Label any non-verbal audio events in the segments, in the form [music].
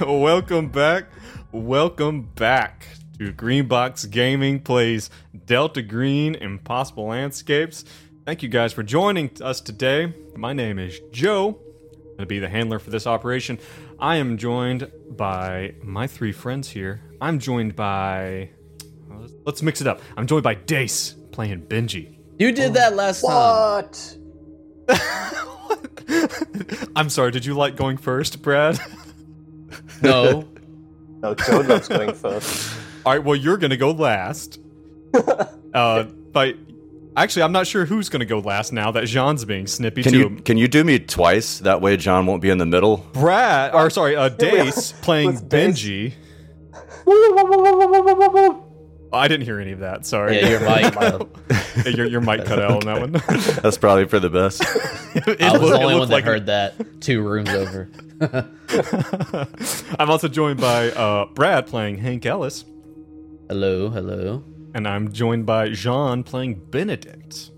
All right. [laughs] Welcome back. Welcome back to Greenbox Gaming plays Delta Green Impossible Landscapes. Thank you guys for joining us today. My name is Joe. I'm going to be the handler for this operation. I am joined by my three friends here. I'm joined by. Let's mix it up. I'm joined by Dace playing Benji. You did that last time. What? [laughs] I'm sorry, did you like going first, Brad? [laughs] No. [laughs] No, Joe loves going first. All right, well, you're going to go last. [laughs] uh, but actually, I'm not sure who's going to go last now that Jean's being snippy Can too. you can you do me twice? That way John won't be in the middle. Brad, or sorry, uh, Dace playing [laughs] Benji. Oh, I didn't hear any of that. Sorry. Yeah, your mic. [laughs] your, your mic cut out on that one. [laughs] That's probably for the best. [laughs] It I was looked- the only one that like- heard that two rooms over. I'm also joined by uh, Brad playing Hank Ellis, hello, hello. and I'm joined by Jean playing Benedict.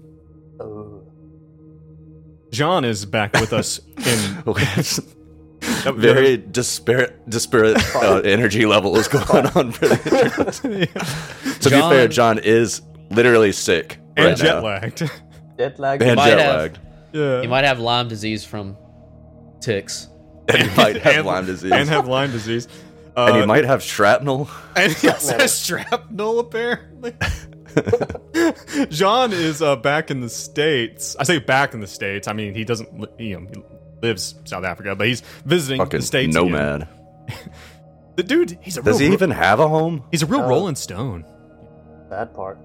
Oh. John is back with us in Very disparate disparate [laughs] uh, energy level is going on. For the [laughs] to be fair, John is literally sick and right jet now. lagged. Jet lag. and might jet have- lagged. yeah. You might have Lyme disease from ticks. And he might [laughs] have And- Lyme disease. and have Lyme disease. Uh, and he might have shrapnel. And he has shrapnel, apparently. John is uh, back in the States. I say back in the States. I mean, he doesn't, you know, he lives South Africa, but he's visiting Fucking the States. again. nomad. [laughs] The dude, he's a Does real, he even have a home? he's a real. Rolling Stone. Bad part.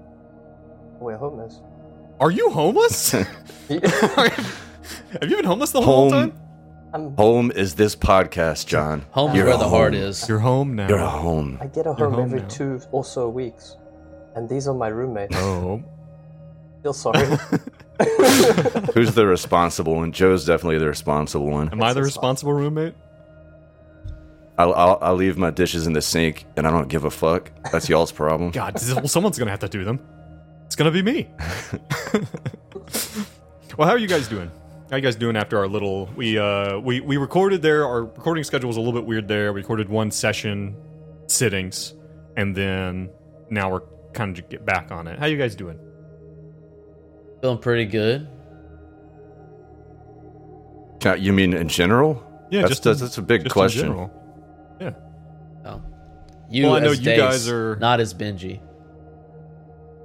We're homeless. Are you homeless? [laughs] Have you been homeless the whole Home. time? I'm, Home is this podcast, John. Home is You're where the heart is. You're home now. You're a home. I get a home, home every now. two or so weeks. And these are my roommates. Oh. Feel sorry. [laughs] Who's the responsible one? Joe's definitely the responsible one. Am I the responsible roommate? I'll, I'll, I'll leave my dishes in the sink and I don't give a fuck. That's y'all's problem. God, well, someone's gonna have to do them. It's gonna be me. [laughs] well, how are you guys doing? How you guys doing after our little we uh we we recorded there? Our recording schedule was a little bit weird there. We recorded one session sittings, and then now we're kind of get back on it. How you guys doing? Feeling pretty good. You mean in general? Yeah, that's, just that's, in- that's a big just question. general. Yeah. Oh. You, Well, I know you Dace, guys are- not as Benji.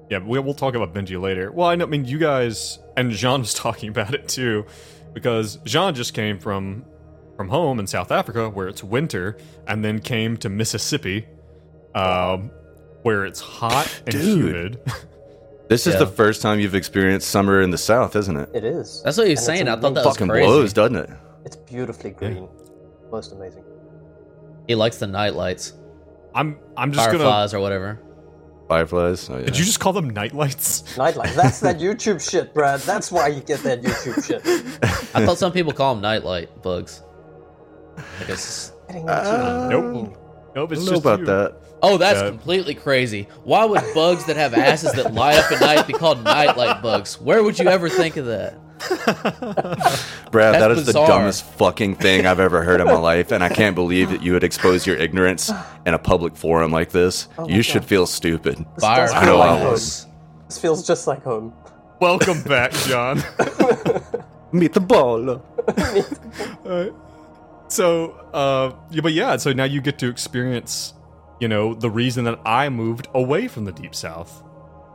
Yeah, we, we'll talk about Benji later. Well, I know, I mean, you guys and Jean [laughs] was talking about it too, because Jean just came from from home in South Africa where it's winter, and then came to Mississippi, um, where it's hot and Dude. humid. [laughs] This is Yeah. the first time you've experienced summer in the South, isn't it? it is. That's what you're And saying. I thought that amazing. was Fucking crazy. blows, doesn't it? It's beautifully green. Most amazing. He likes the night lights, I'm I'm just gonna. fireflies, or whatever. Fireflies. Oh, yeah. Did you just call them night lights? nightlights? Nightlife. That's that [laughs] YouTube shit, Brad. That's why you get that YouTube shit. I thought some people call them nightlight bugs. I guess. Getting into Nope. green. Nope, I it's don't know just about you. that. Oh, that's Yeah. completely crazy. Why would bugs that have asses that light up at night be called nightlight bugs? Where would you ever think of that? [laughs] Brad, That's that is bizarre. the dumbest fucking thing I've ever heard in my life, and I can't believe that you would expose your ignorance in a public forum like this. Oh my you should feel stupid. This Fire I know like I was. This feels just like home. Welcome back, John. [laughs] Meet the ball. [laughs] Alright. So, uh, yeah, but yeah, so now you get to experience, you know, the reason that I moved away from the deep south,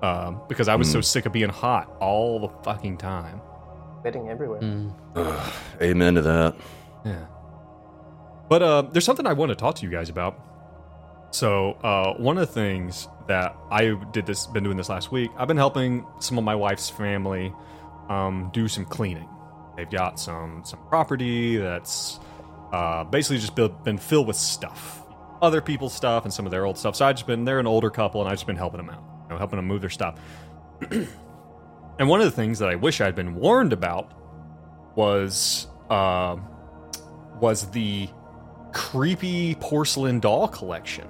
um, because I was so sick of being hot all the fucking time. Getting everywhere. Mm. Amen to that. Yeah. But uh, there's something I want to talk to you guys about. So uh, one of the things that I did this, been doing this last week, I've been helping some of my wife's family um, do some cleaning. They've got some some property that's uh, basically just built, been filled with stuff, other people's stuff, and some of their old stuff. So I've just been they're an older couple, and I've just been helping them out, you know, helping them move their stuff. [clears throat] and one of the things that I wish I'd been warned about was uh, was the creepy porcelain doll collection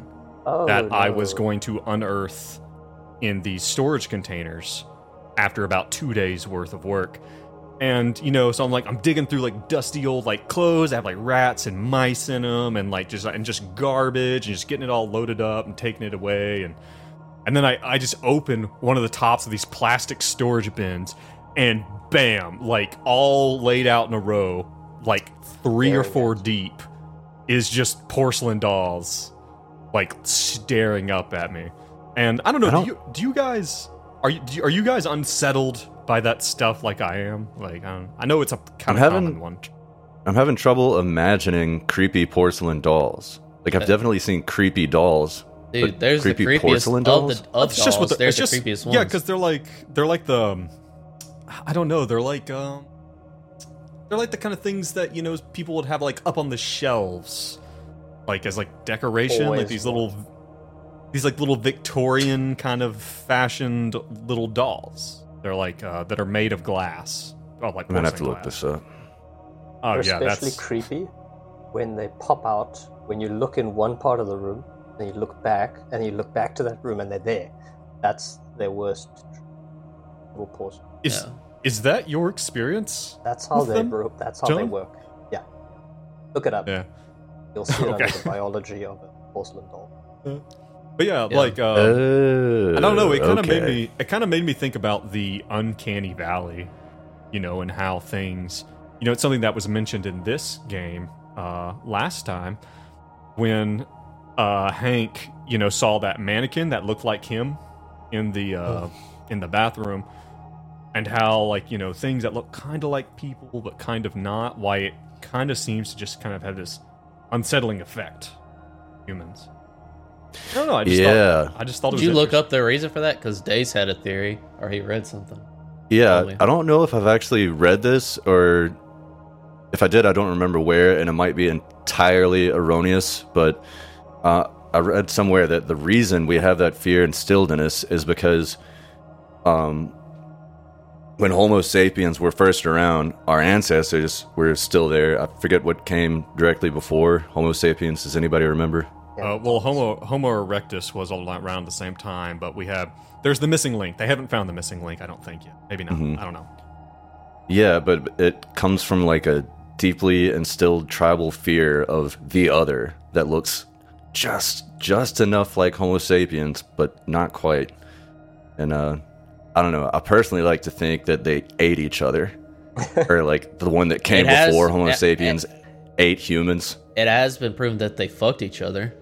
Oh, that I was going to unearth in these storage containers after about two days worth of work. And you know, so I'm like, I'm digging through like dusty old like clothes. I have like rats and mice in them, and like just and just garbage, and just getting it all loaded up and taking it away. And and then I I just open one of the tops of these plastic storage bins, and bam, like all laid out in a row, like three or four deep, is just porcelain dolls, like staring up at me. And I don't know, I don't- do you do you guys are you you- are you guys unsettled by that stuff like I am? Like I, don't, I know it's a kind I'm of having- common one. I'm having trouble imagining creepy porcelain dolls. Like I've definitely seen creepy dolls. Dude, but there's the creepy creepiest porcelain of dolls? the of it's just what dolls. the, there's it's the just, creepiest ones. Yeah, because they're like they're like the um, I don't know, they're like um they're like the kind of things that, you know, people would have like up on the shelves. Like as like decoration, like these little these like little Victorian kind of fashioned little dolls. They're like uh that are made of glass. Oh, like I'm gonna have to porcelain look this up. Oh They're yeah, especially that's creepy when they pop out when you look in one part of the room, then you look back, and you look back to that room, and they're there. That's their worst little pause. is Yeah. is that your experience? That's how they them? bro- That's how they work. Yeah, look it up. Yeah. You'll see it Okay. under the biology of a porcelain doll. But yeah, Yeah. like uh, Oh, I don't know. It kind of okay. made me. It kind of made me think about the uncanny valley, you know, and how things. You know, it's something that was mentioned in this game uh, last time when uh, Hank, you know, saw that mannequin that looked like him in the uh, in the bathroom, and how like you know things that look kind of like people but kind of not. Why it kind of seems to just kind of have this unsettling effect, humans. I don't know. I just Yeah. Thought, I just thought it Did was you look up the reason for that? Because Dace had a theory, or he read something. Yeah, Probably. I don't know if I've actually read this or if I did, I don't remember where, and it might be entirely erroneous. But uh, I read somewhere that the reason we have that fear instilled in us is because, um, when Homo sapiens were first around, our ancestors were still there. I forget what came directly before Homo sapiens. Does anybody remember? Uh, well, Homo Homo erectus was all around the same time, but we have there's the missing link. They haven't found the missing link, I don't think yet. Maybe not. Mhm. I don't know. Yeah, but it comes from like a deeply instilled tribal fear of the other that looks just just enough like Homo sapiens, but not quite. And uh I don't know. I personally like to think that they ate each other, [laughs] or like the one that came It has- before Homo eh, sapiens ate humans. It has been proven that they fucked each other.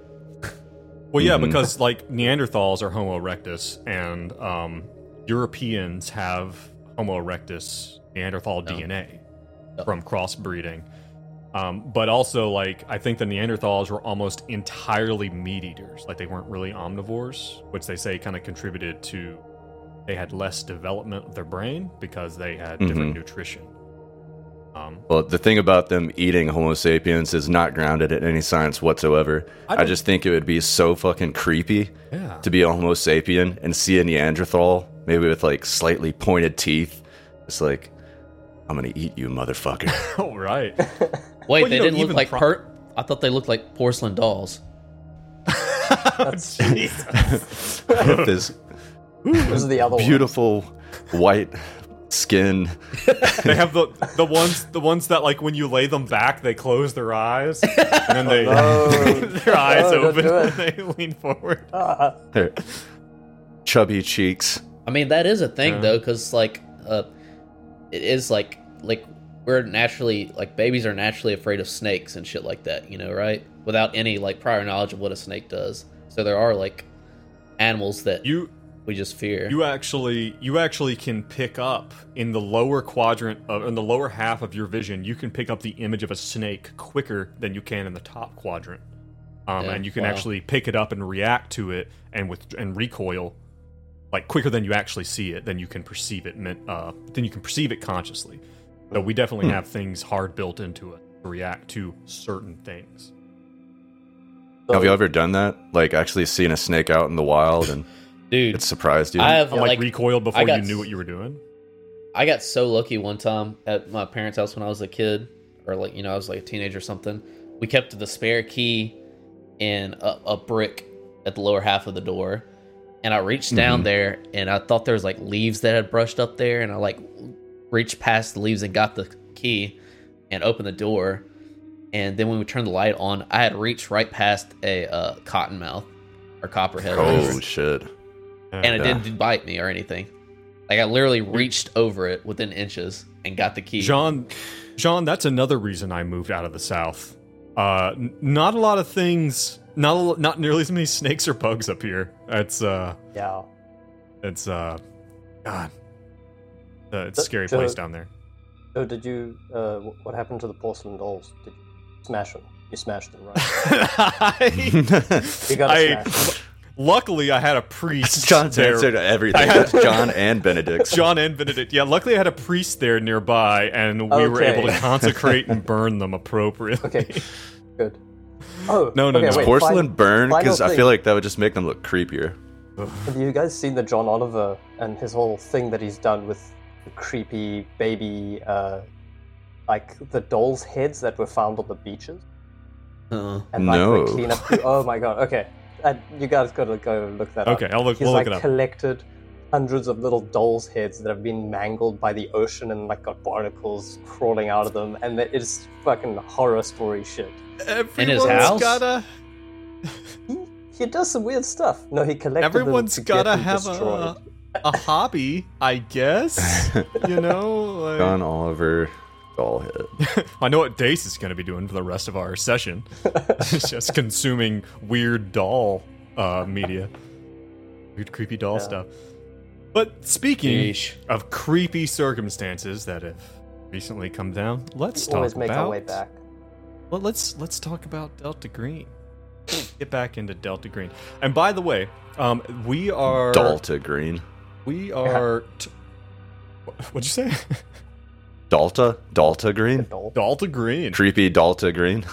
Well, yeah, Mhm. because like Neanderthals are Homo erectus, and um, Europeans have Homo erectus Neanderthal DNA Yeah. from crossbreeding. Um, but also, like, I think the Neanderthals were almost entirely meat eaters. Like, they weren't really omnivores, which they say kind of contributed to they had less development of their brain because they had different Mhm. nutrition. Um, Well, the thing about them eating Homo sapiens is not grounded in any science whatsoever. I I, just think it would be so fucking creepy yeah. to be a Homo sapien and see a Neanderthal, maybe with like slightly pointed teeth. It's like, I'm gonna eat you, motherfucker. [laughs] oh, right. [laughs] Wait, Well, they know, didn't look like pro- per. I thought they looked like porcelain dolls. [laughs] That's With this those are the other ones. beautiful white skin. [laughs] they have the the ones the ones that like when you lay them back they close their eyes and then [laughs] they no. [laughs] their eyes No, don't open do and they lean forward Ah, Their chubby cheeks. I mean, that is a thing Yeah. though, because like, uh, it is like like we're naturally like babies are naturally afraid of snakes and shit like that, you know, right? Without any like prior knowledge of what a snake does. So there are like animals that you we just fear. you actually you actually can pick up in the lower quadrant of in the lower half of your vision you can pick up the image of a snake quicker than you can in the top quadrant um, Yeah, and you can wow. actually pick it up and react to it and with and recoil like quicker than you actually see it then you can perceive it men- uh, then you can perceive it consciously so we definitely Hmm. have things hard built into it to react to certain things Have you ever done that? Like actually seen a snake out in the wild and Dude, it surprised you? I have And, like, like recoiled before got you knew what you were doing I got so lucky one time at my parents' house when I was a kid, or like you know I was like a teenager or something. We kept the spare key in a, a brick at the lower half of the door, and I reached down Mhm. there and I thought there was like leaves that had brushed up there, and I like reached past the leaves and got the key and opened the door. And then when we turned the light on, I had reached right past a uh, cottonmouth or copperhead, Oh shit! And it yeah. didn't bite me or anything. Like I literally reached over it within inches and got the key. John, John, that's another reason I moved out of the south. Uh, n- not a lot of things, not a, lo- not nearly as many snakes or bugs up here. It's uh, Yeah. it's uh, God, uh, it's a scary so- place down there. So did you? Uh, what happened to the porcelain dolls? Did you smash them? You smashed them, right? [laughs] You got I, to smash. Luckily, I had a [laughs] priest. John's there. answer to everything. Had- That's John and Benedict. [laughs] John and Benedict. Yeah, luckily I had a priest there nearby, and we were able to consecrate and [laughs] burn them appropriately. Okay. Good. Oh No, no, okay, no. Wait, Porcelain fin- burn because I feel like that would just make them look creepier. Have you guys seen the John Oliver and his whole thing that he's done with the creepy baby, uh, like the dolls' heads that were found on the beaches? Uh, And like No. the cleanup. Oh my god. Okay, uh, you guys gotta go look that up. Okay, I'll look- He's we'll look like it up. collected hundreds of little dolls' heads that have been mangled by the ocean and like got barnacles crawling out of them, and it is fucking horror story shit. Everyone's house? gotta. He, he does some weird stuff. No, he collected them Everyone's to gotta them have destroyed. a, a hobby, I guess. [laughs] you know, like, John Oliver Dollhead. [laughs] I know what Dace is going to be doing for the rest of our session. [laughs] [laughs] It's just consuming weird doll uh, media, weird creepy doll Yeah. stuff. But speaking of creepy circumstances that have recently come down, let's talk make about. our way back. Well, let's let's talk about Delta Green. Get back into Delta Green. And by the way, um, we are Delta Green. we are. T- what'd you say? Dalta? Dalta Green? Doll. Delta Green. Creepy Dalta Green.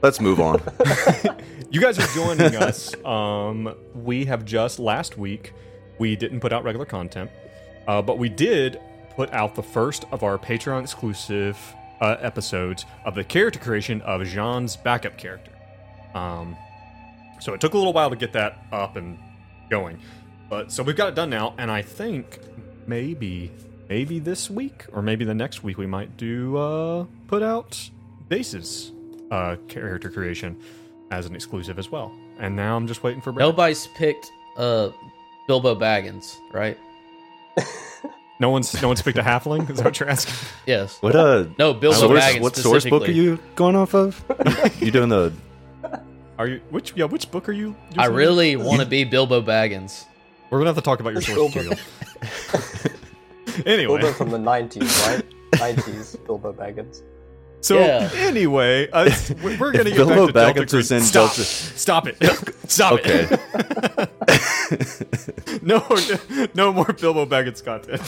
Let's move on. [laughs] You guys are joining us. Um, we have just last week. We didn't put out regular content, uh, but we did put out the first of our Patreon exclusive uh, episodes of the character creation of Jean's backup character. Um, so it took a little while to get that up and going, but so we've got it done now, and I think maybe maybe this week or maybe the next week we might do uh, put out Dace's uh, character creation as an exclusive as well. And now I'm just waiting for Brad. nobody's picked uh, Bilbo Baggins, right? [laughs] No one's no one's picked a halfling. Is that what you're asking? Yes. What uh No, Bilbo source, Baggins. what source book are you going off of? [laughs] you doing the Are you which yeah which book are you? I really want to be Bilbo Baggins. We're gonna have to talk about your source Bilbo. material. [laughs] [laughs] anyway, Bilbo from the 90s, right? 90s [laughs] Bilbo Baggins. so Yeah. anyway, uh, [laughs] we're we're gonna get Bilbo back to Baggins Delta was in Stop! Delta- Stop it! Stop Okay. it! no, no more Bilbo Baggins content.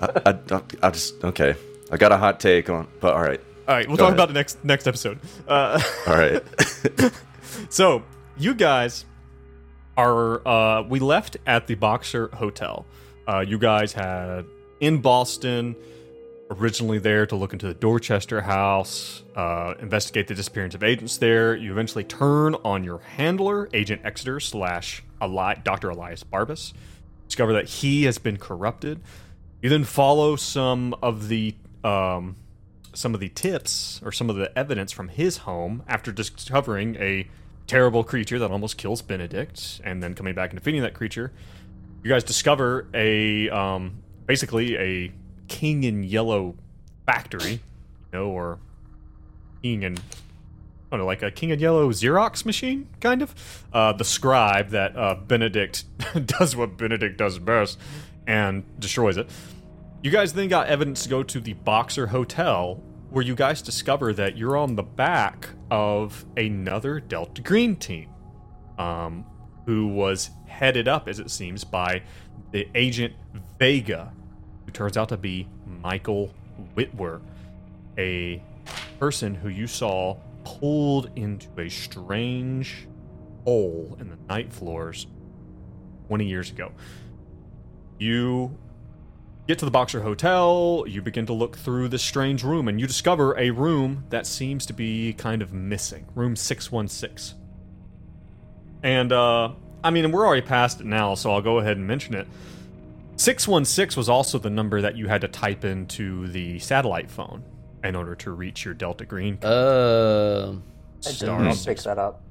I, I, I just okay. I got a hot take on but alright. All right, we'll Go talk ahead. about the next next episode. Uh, Alright. So, you guys are uh we left at the Boxer Hotel. Uh you guys had in Boston originally there to look into the Dorchester house, uh investigate the disappearance of agents there. You eventually turn on your handler, Agent Exeter slash Eli- Dr. Elias Barbas. Discover that he has been corrupted. You then follow some of the um some of the tips or some of the evidence from his home after discovering a terrible creature that almost kills Benedict, and then coming back and defeating that creature. You guys discover a um, basically a king in yellow factory, you know, or king in I don't know, like a king in yellow Xerox machine, kind of. Uh, the scribe that uh, Benedict [laughs] does what Benedict does best and destroys it. You guys then got evidence to go to the Boxer Hotel, where you guys discover that you're on the back of another Delta Green team, um, who was headed up, as it seems, by the agent Vega, turns out to be Michael Whitwer, a person who you saw pulled into a strange hole in the night floors 20 years ago. You get to the Boxer Hotel, you begin to look through this strange room, and you discover a room that seems to be kind of missing. Room 616. And, uh, I mean, we're already past it now, so I'll go ahead and mention it. 616 was also the number that you had to type into the satellite phone in order to reach your Delta Green. Uh, I did Star not six. pick that up.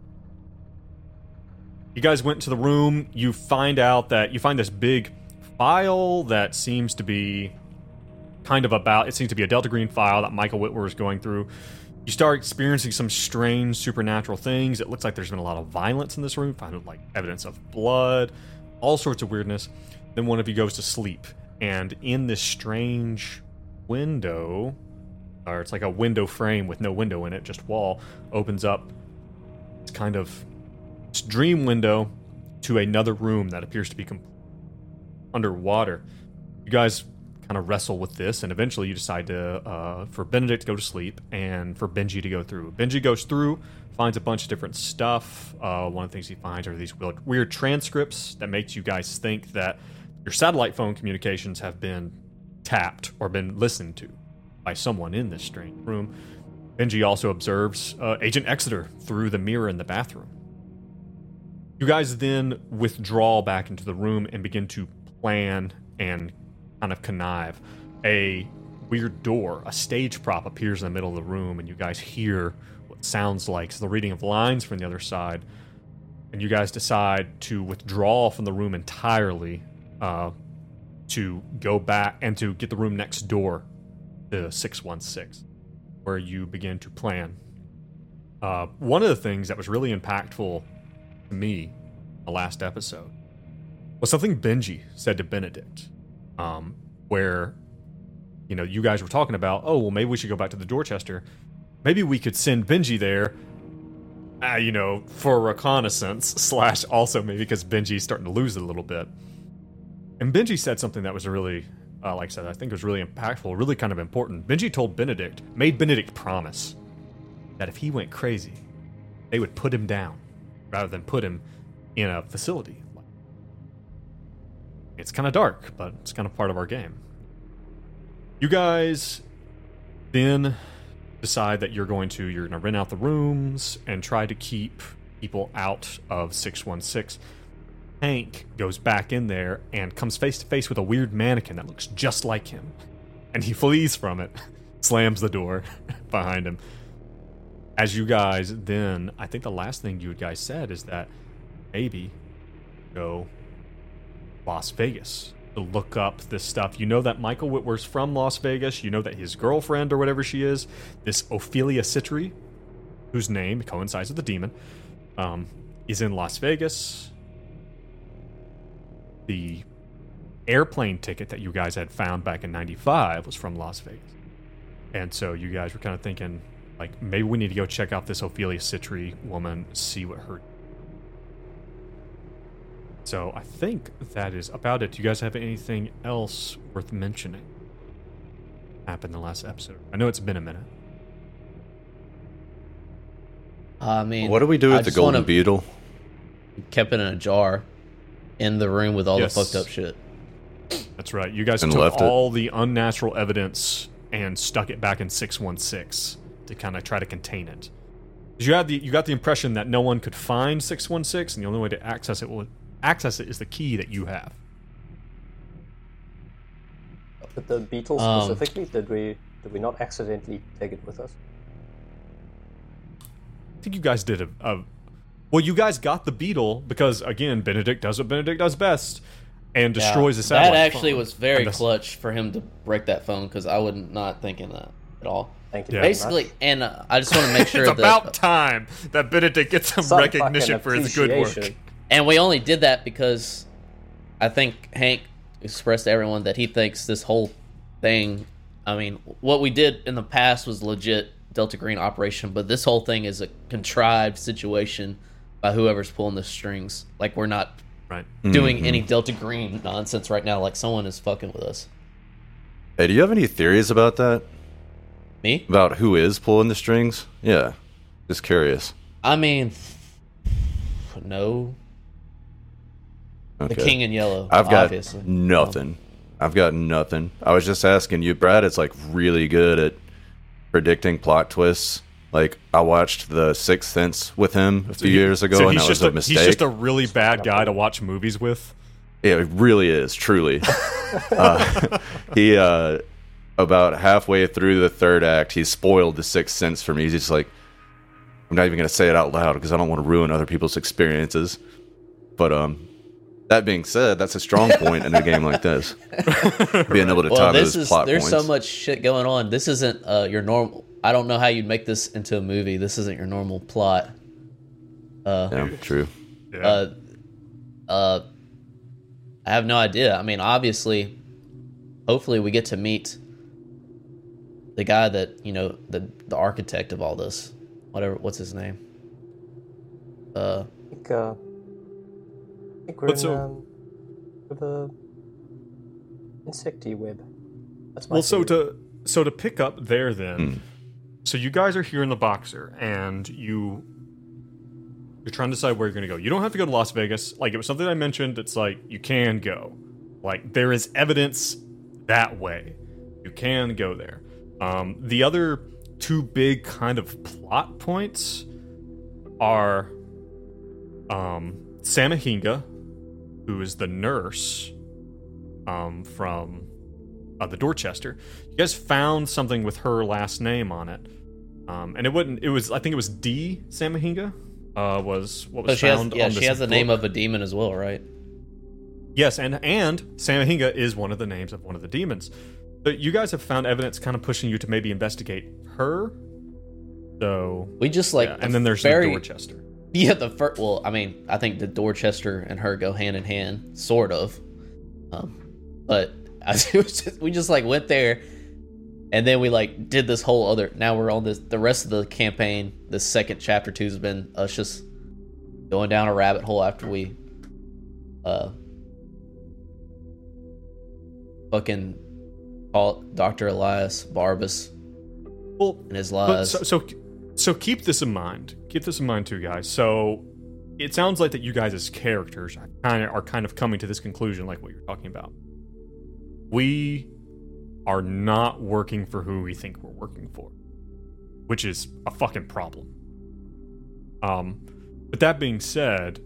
You guys went to the room. You find out that you find this big file that seems to be kind of about. It seems to be a Delta Green file that Michael Whitwer is going through. You start experiencing some strange supernatural things. It looks like there's been a lot of violence in this room. Find like evidence of blood, all sorts of weirdness. Then one of you goes to sleep, and in this strange window, or it's like a window frame with no window in it, just wall, opens up. It's kind of this dream window to another room that appears to be com- underwater. You guys kind of wrestle with this, and eventually you decide to uh, for Benedict to go to sleep and for Benji to go through. Benji goes through, finds a bunch of different stuff. Uh, one of the things he finds are these weird, weird transcripts that makes you guys think that your satellite phone communications have been tapped or been listened to by someone in this strange room. Benji also observes uh, Agent Exeter through the mirror in the bathroom. You guys then withdraw back into the room and begin to plan and kind of connive. A weird door, a stage prop appears in the middle of the room, and you guys hear what sounds like the reading of lines from the other side. And you guys decide to withdraw from the room entirely uh, to go back and to get the room next door to 616, where you begin to plan. Uh, one of the things that was really impactful to me the last episode was something Benji said to Benedict, um, where you know you guys were talking about, oh well, maybe we should go back to the Dorchester. Maybe we could send Benji there, uh, you know, for reconnaissance [laughs] slash also maybe because Benji's starting to lose it a little bit. And Benji said something that was really, uh, like I said, I think was really impactful, really kind of important. Benji told Benedict, made Benedict promise that if he went crazy, they would put him down rather than put him in a facility. It's kind of dark, but it's kind of part of our game. You guys then decide that you're going to you're going to rent out the rooms and try to keep people out of 616. Hank goes back in there and comes face to face with a weird mannequin that looks just like him. And he flees from it, [laughs] slams the door [laughs] behind him. As you guys then i think the last thing you guys said is that maybe go las vegas to look up this stuff. You know that michael Whitworth's from las vegas. You know that his girlfriend or whatever she is this ophelia citri whose name coincides with the demon um, is in las vegas the airplane ticket that you guys had found back in 95 was from las vegas and so you guys were kind of thinking like maybe we need to go check out this Ophelia Citri woman, see what her. So I think that is about it. Do you guys have anything else worth mentioning? Happened in the last episode. I know it's been a minute. I mean, What do we do I with the just golden wanna- beetle? Kept it in a jar in the room with all Yes. the fucked up shit. That's right. You guys And took left it. all the unnatural evidence and stuck it back in six one six to kind of try to contain it. 'Cause You had the you got the impression that no one could find six one six, and the only way to access it will access it is the key that you have. But the beetle Um, specifically, did we did we not accidentally take it with us? I think you guys did a, a well. You guys got the beetle because again, Benedict does what Benedict does best and destroys the satellite. That actually phone. was very And clutch for him to break that phone because I would not thinking that at all. Thank you. Yeah. Basically, and uh, I just want to make [laughs] sure It's that about time that Benedict gets some, Some recognition for his good work. And we only did that because I think Hank expressed to everyone that he thinks this whole thing. I mean, what we did in the past was legit Delta Green operation, but this whole thing is a contrived situation by whoever's pulling the strings. Like we're not Right. doing mm-hmm. any Delta Green nonsense right now. Like someone is fucking with us. Hey, do you have any theories about that? Me? About who is pulling the strings? Yeah, just curious. I mean, no. Okay. The King in Yellow. I've got obviously. nothing. I've got nothing. I was just asking you, Brad. It's like really good at predicting plot twists. Like I watched The Sixth Sense with him a few years ago, So and that just was a, a mistake. he's just a really bad guy to watch movies with. Yeah, it really is, truly. [laughs] uh, he uh, about halfway through the third act, he spoiled the sixth sense for me. He's just like, I'm not even gonna say it out loud because I don't want to ruin other people's experiences. But um, that being said, that's a strong [laughs] point in a game like this. [laughs] Being able to Well, tie this those is plot there's points. so much shit going on. This isn't uh, your normal. I don't know how you'd make this into a movie. This isn't your normal plot. yeah, true. Yeah. Uh, uh, I have no idea. I mean, obviously, hopefully, we get to meet the guy that you know, the the architect of all this. Whatever, what's his name? Uh, I think, uh, I think we're But in so- um, with a insecty web. That's my well, so to so to pick up there then, so you guys are here in the boxer, and you you're trying to decide where you're going to go. You don't have to go to Las Vegas. Like it was something I mentioned. It's like you can go. Like there is evidence that way. You can go there. Um, the other two big kind of plot points are um, Samahinga, who is the nurse um, from uh, the Dorchester. You guys found something with her last name on it, um, and it wouldn't. It was I think it was D Samahinga. Uh, was what so was she has found yeah on she has the name of a demon as well, right? Yes, and and Samahinga is one of the names of one of the demons. But you guys have found evidence kind of pushing you to maybe investigate her. So We just like yeah, and then there's very, the Dorchester. [laughs] Yeah, the first. Well, I mean, I think the Dorchester and her go hand in hand, sort of. Um, but [laughs] It was just, we just like went there, and then we like did this whole other. Now we're on this. The rest of the campaign, the second chapter two has been us just going down a rabbit hole after we, uh, fucking call Doctor Elias Barbas Well, and his But lies. so, so so keep this in mind. Keep this in mind too, guys. So it sounds like that you guys as characters are kind of are kind of coming to this conclusion, like what you're talking about. We are not working for who we think we're working for, which is a fucking problem. Um, but that being said,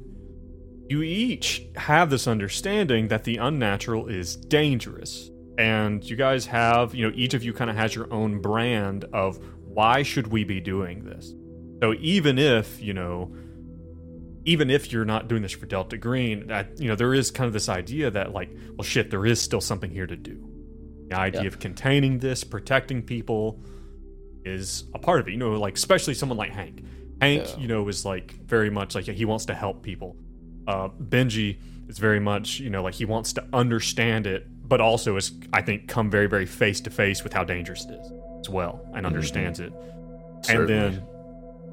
you each have this understanding that the unnatural is dangerous and you guys have you know each of you kind of has your own brand of why should we be doing this so even if you know even if you're not doing this for delta green that you know there is kind of this idea that like well shit there is still something here to do. The idea Yeah. of containing this protecting people is a part of it. You know like especially someone like hank. Hank Yeah. you know is like very much like he wants to help people. Uh benji is very much you know like he wants to understand it but also is i think come very very face to face with how dangerous it is as well and understands it. And then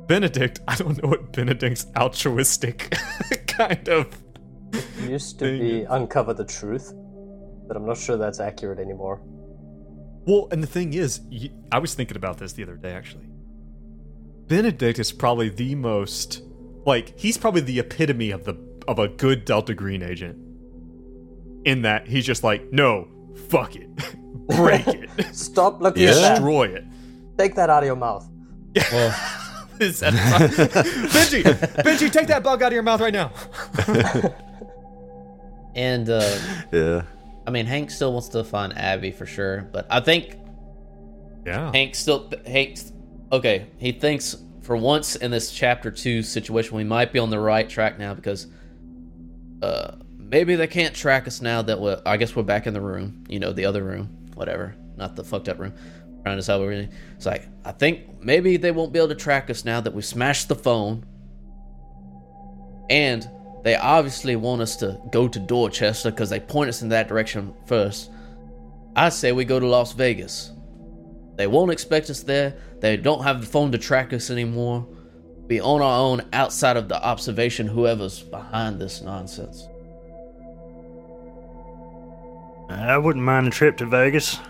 benedict i don't know what benedict's altruistic [laughs] kind of It used to Thing be is- uncover the truth, but I'm not sure that's accurate anymore. Well, and the thing is, I was thinking about this the other day actually. Benedict is probably the most like he's probably the epitome of the of a good Delta Green agent. In that he's just like, no, fuck it, [laughs] break it, [laughs] Stop looking Yeah. at destroy it. Take that out of your mouth. [laughs] Is that- [laughs] Benji, Benji, take that bug out of your mouth right now. [laughs] and uh, Yeah. I mean, Hank still wants to find Abby for sure, but I think Yeah. Hank still Hank. okay. He thinks for once in this chapter two situation, we might be on the right track now because uh maybe they can't track us now that we I guess we're back in the room, you know, the other room, whatever, not the fucked up room. Trying to decide what. It's like I think maybe they won't be able to track us now that we smashed the phone, and they obviously want us to go to Dorchester because they point us in that direction first. I say we go to Las Vegas. They won't expect us there. They don't have the phone to track us anymore. Be on our own outside of the observation, whoever's behind this nonsense. I wouldn't mind a trip to Vegas.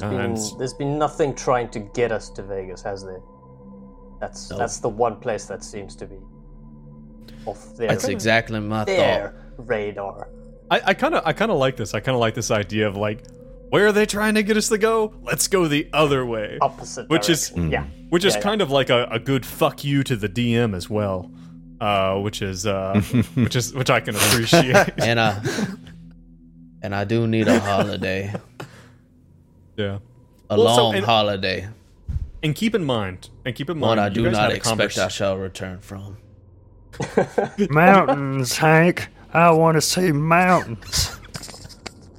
There's Uh, been and there's been nothing trying to get us to Vegas, has there? That's No. that's the one place that seems to be off their That's exactly my their radar. I, I kind of I kind of like this. I kind of like this idea of like, where are they trying to get us to go? Let's go the other way. Opposite Which is- direction. yeah. Which is Yeah, yeah. kind of like a, a good fuck you to the DM as well. uh, which is uh, [laughs] which is which I can appreciate. and I [laughs] and I do need a holiday, yeah. a Well, so- long and- holiday, And keep in mind, and keep in mind, one I do not had a expect convers- I shall return from. [laughs] Mountains, Hank. I want to see mountains.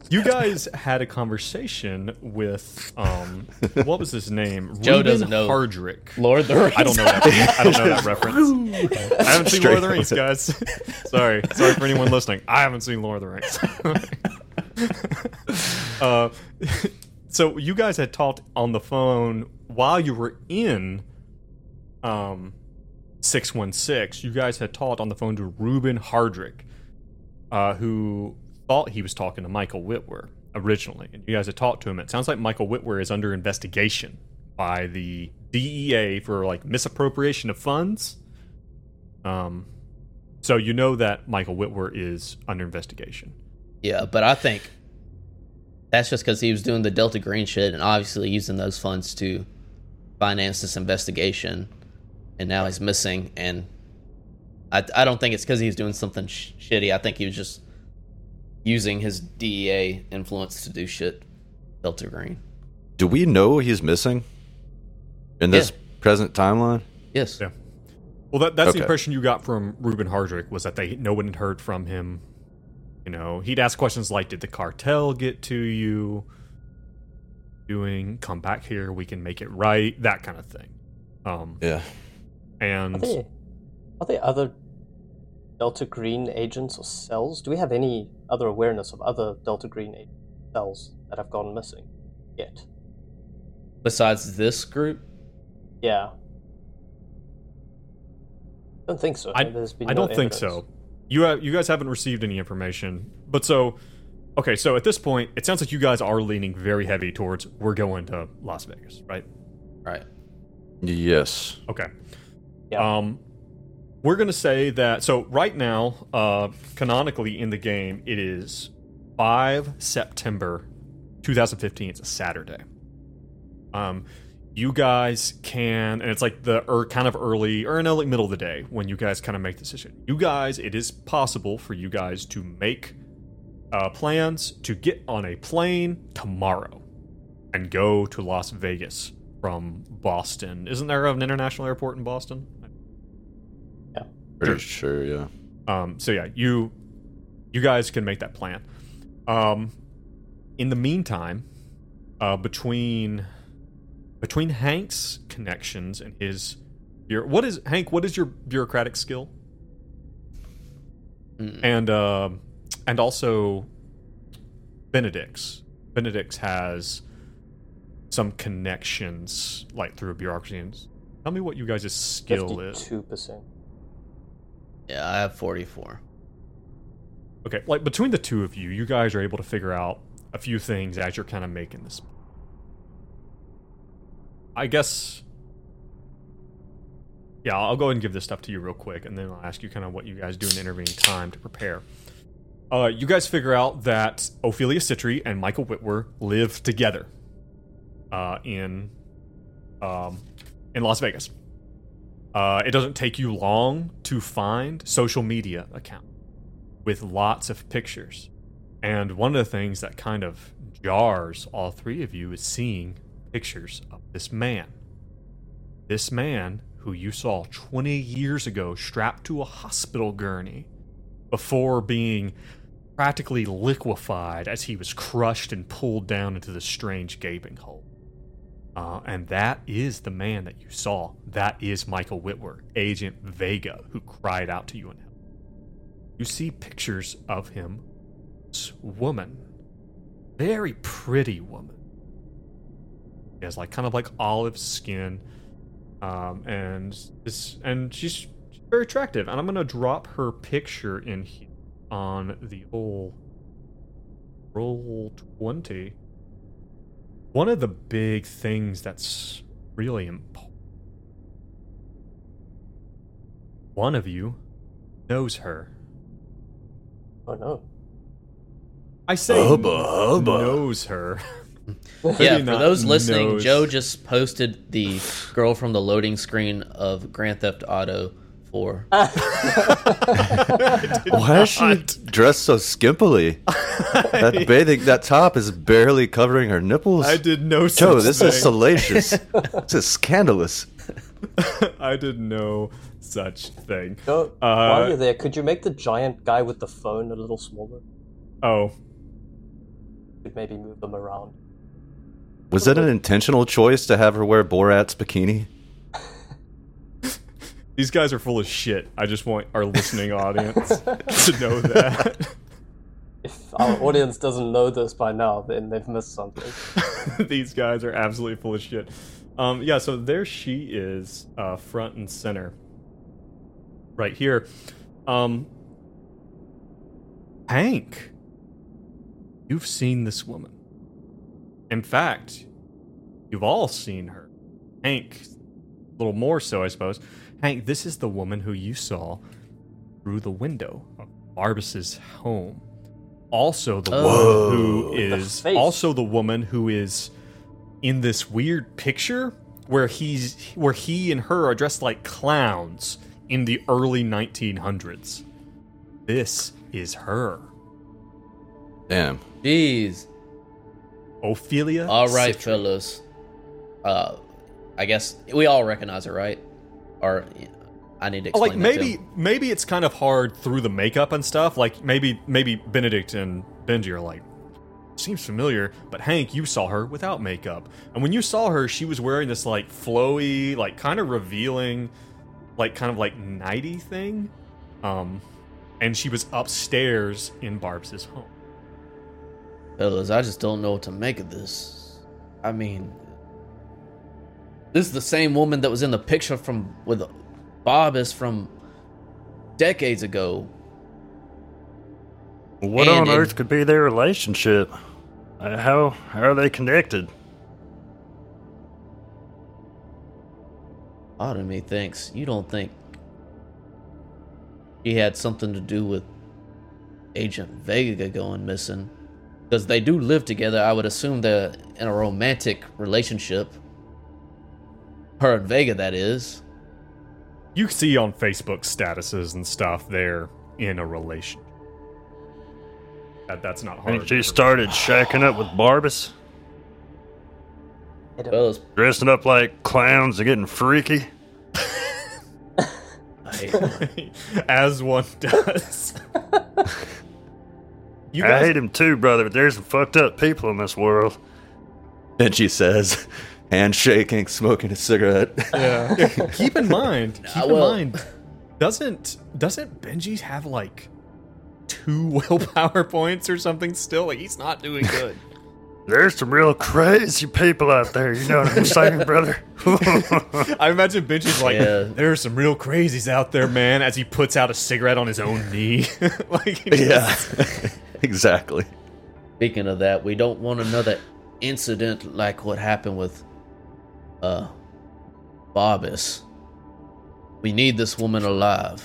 You guys had a conversation with um, what was his name? [laughs] Joe Reuben doesn't know. Hardrick. Lord of the Rings. I don't know that. I don't know that [laughs] reference. I haven't seen Lord of the Rings, guys. sorry, sorry for anyone listening. I haven't seen Lord of the Rings. uh, so you guys had talked on the phone while you were in um, six one six. You guys had talked on the phone to Ruben Hardrick, uh, who thought he was talking to Michael Whitwer originally, and you guys had talked to him. It sounds like Michael Whitwer is under investigation by the DEA for like misappropriation of funds. Um, so you know that Michael Whitwer is under investigation. Yeah, but I think that's just because he was doing the Delta Green shit and obviously using those funds to finance this investigation, and now he's missing. And I, I don't think it's because he's doing something sh- shitty. I think he was just using his DEA influence to do shit. Delta Green. Do we know he's missing in this Yeah. present timeline? Yes. Yeah. Well, that, that's the impression you got from Ruben Hardrick was that they no one had heard from him. You know, he'd ask questions like, "Did the cartel get to you?" Doing, come back here, we can make it right, that kind of thing. Um, Yeah. Are and there, are there other Delta Green agents or cells? Do we have any other awareness of other Delta Green cells that have gone missing yet? Besides this group, Yeah. I don't think so. I, There's been I no don't think so. You have, you guys haven't received any information, but so okay. So at this point, it sounds like you guys are leaning very heavy towards we're going to Las Vegas, right? right? Yes. Okay. Yeah. Um, we're gonna say that. So right now, uh, canonically in the game, it is five September, 2015. It's a Saturday. Um, you guys can, and it's like the or kind of early or no, like middle of the day when you guys kind of make the decision. You guys, it is possible for you guys to make uh, plans to get on a plane tomorrow and go to Las Vegas from Boston. Isn't there an international airport in Boston? Yeah. Pretty sure, yeah. Um, so yeah, you you guys can make that plan. Um, in the meantime, uh, between between Hank's connections and his your what is Hank? What is your bureaucratic skill? Mm. And uh, and also Benedict's. Benedict's has some connections like through bureaucracy. And tell me what you guys' skill is. Fifty-two percent. Yeah, I have 44. Okay, like between the two of you, you guys are able to figure out a few things as you're kind of making this. I guess. Yeah, I'll go ahead and give this stuff to you real quick, and then I'll ask you kind of what you guys do in the intervening time to prepare. Uh, you guys figure out that Ophelia Citri and Michael Whitwer live together uh, in um, in Las Vegas. Uh, it doesn't take you long to find social media account with lots of pictures. And one of the things that kind of jars all three of you is seeing pictures of this man. This man who you saw 20 years ago strapped to a hospital gurney before being practically liquefied as he was crushed and pulled down into the strange gaping hole. Uh, and that is the man that you saw. That is Michael Whitwer, Agent Vega, who cried out to you in hell. You see pictures of him, this woman, very pretty woman. She has like kind of like olive skin, um, and this, and she's, she's very attractive. And I'm gonna drop her picture in here on the old roll twenty. One of the big things that's really important. One of you knows her. Oh no. I say Hubba, hubba. knows her. [laughs] yeah, for those listening, knows. Joe just posted the girl from the loading screen of Grand Theft Auto before. [laughs] [laughs] Why is she dressed so skimpily? that [laughs] bathing, that top is barely covering her nipples. I did no such Joe, this thing. is salacious. this is scandalous. I did no such thing. So, Uh, while you're there, could you make the giant guy with the phone a little smaller? Oh, Could maybe move them around. Was that an intentional choice to have her wear Borat's bikini? [laughs] these guys are full of shit. I just want our listening audience [laughs] to know that. If our audience doesn't know this by now, then they've missed something. [laughs] these guys are absolutely full of shit. Um, yeah, so there she is, uh, front and center, right here. Um, Hank, you've seen this woman. In fact, you've all seen her. Hank, a little more so, I suppose. Hank, this is the woman who you saw through the window of Barbas's home. Also, the Oh. woman who The also the woman who is in this weird picture where he's where he and her are dressed like clowns in the early 1900s. This is her, Damn. Jeez. Ophelia. All right, Citrin. fellas. Uh, I guess we all recognize her, right? Or I need to Oh, explain like that maybe maybe it's kind of hard through the makeup and stuff. Like maybe maybe Benedict and Benji are like seems familiar, but Hank, you saw her without makeup. And when you saw her, she was wearing this like flowy, like kind of revealing like kind of like nighty thing. Um and she was upstairs in Barb's home. Fellas. I just don't know what to make of this. I mean, this is the same woman that was in the picture from with Bob is from decades ago. What And on earth could be their relationship? Uh, how how are they connected? Part of me thinks you don't think he had something to do with Agent Vega going missing. Because they do live together, I would assume they're in a romantic relationship. Her and Vega, that is. You see on Facebook statuses and stuff they're in a relation. That, that's not I hard. think she started shacking up with Barbas, Hit dressing up like clowns and getting freaky. [laughs] As one does. [laughs] you I hate him too, brother, but there's some fucked up people in this world. Benji says, handshaking, smoking a cigarette. yeah. [laughs] keep in mind, keep Nah, in well- mind, doesn't doesn't Benji have like two [laughs] willpower points or something still? Like he's not doing good. There's some real crazy people out there, you know what I'm saying, brother? [laughs] I imagine Benji's like, Yeah. there are some real crazies out there, man. As he puts out a cigarette on his own knee, [laughs] like he yeah, [laughs] exactly. Speaking of that, we don't want another incident like what happened with uh Barbas. We need this woman alive.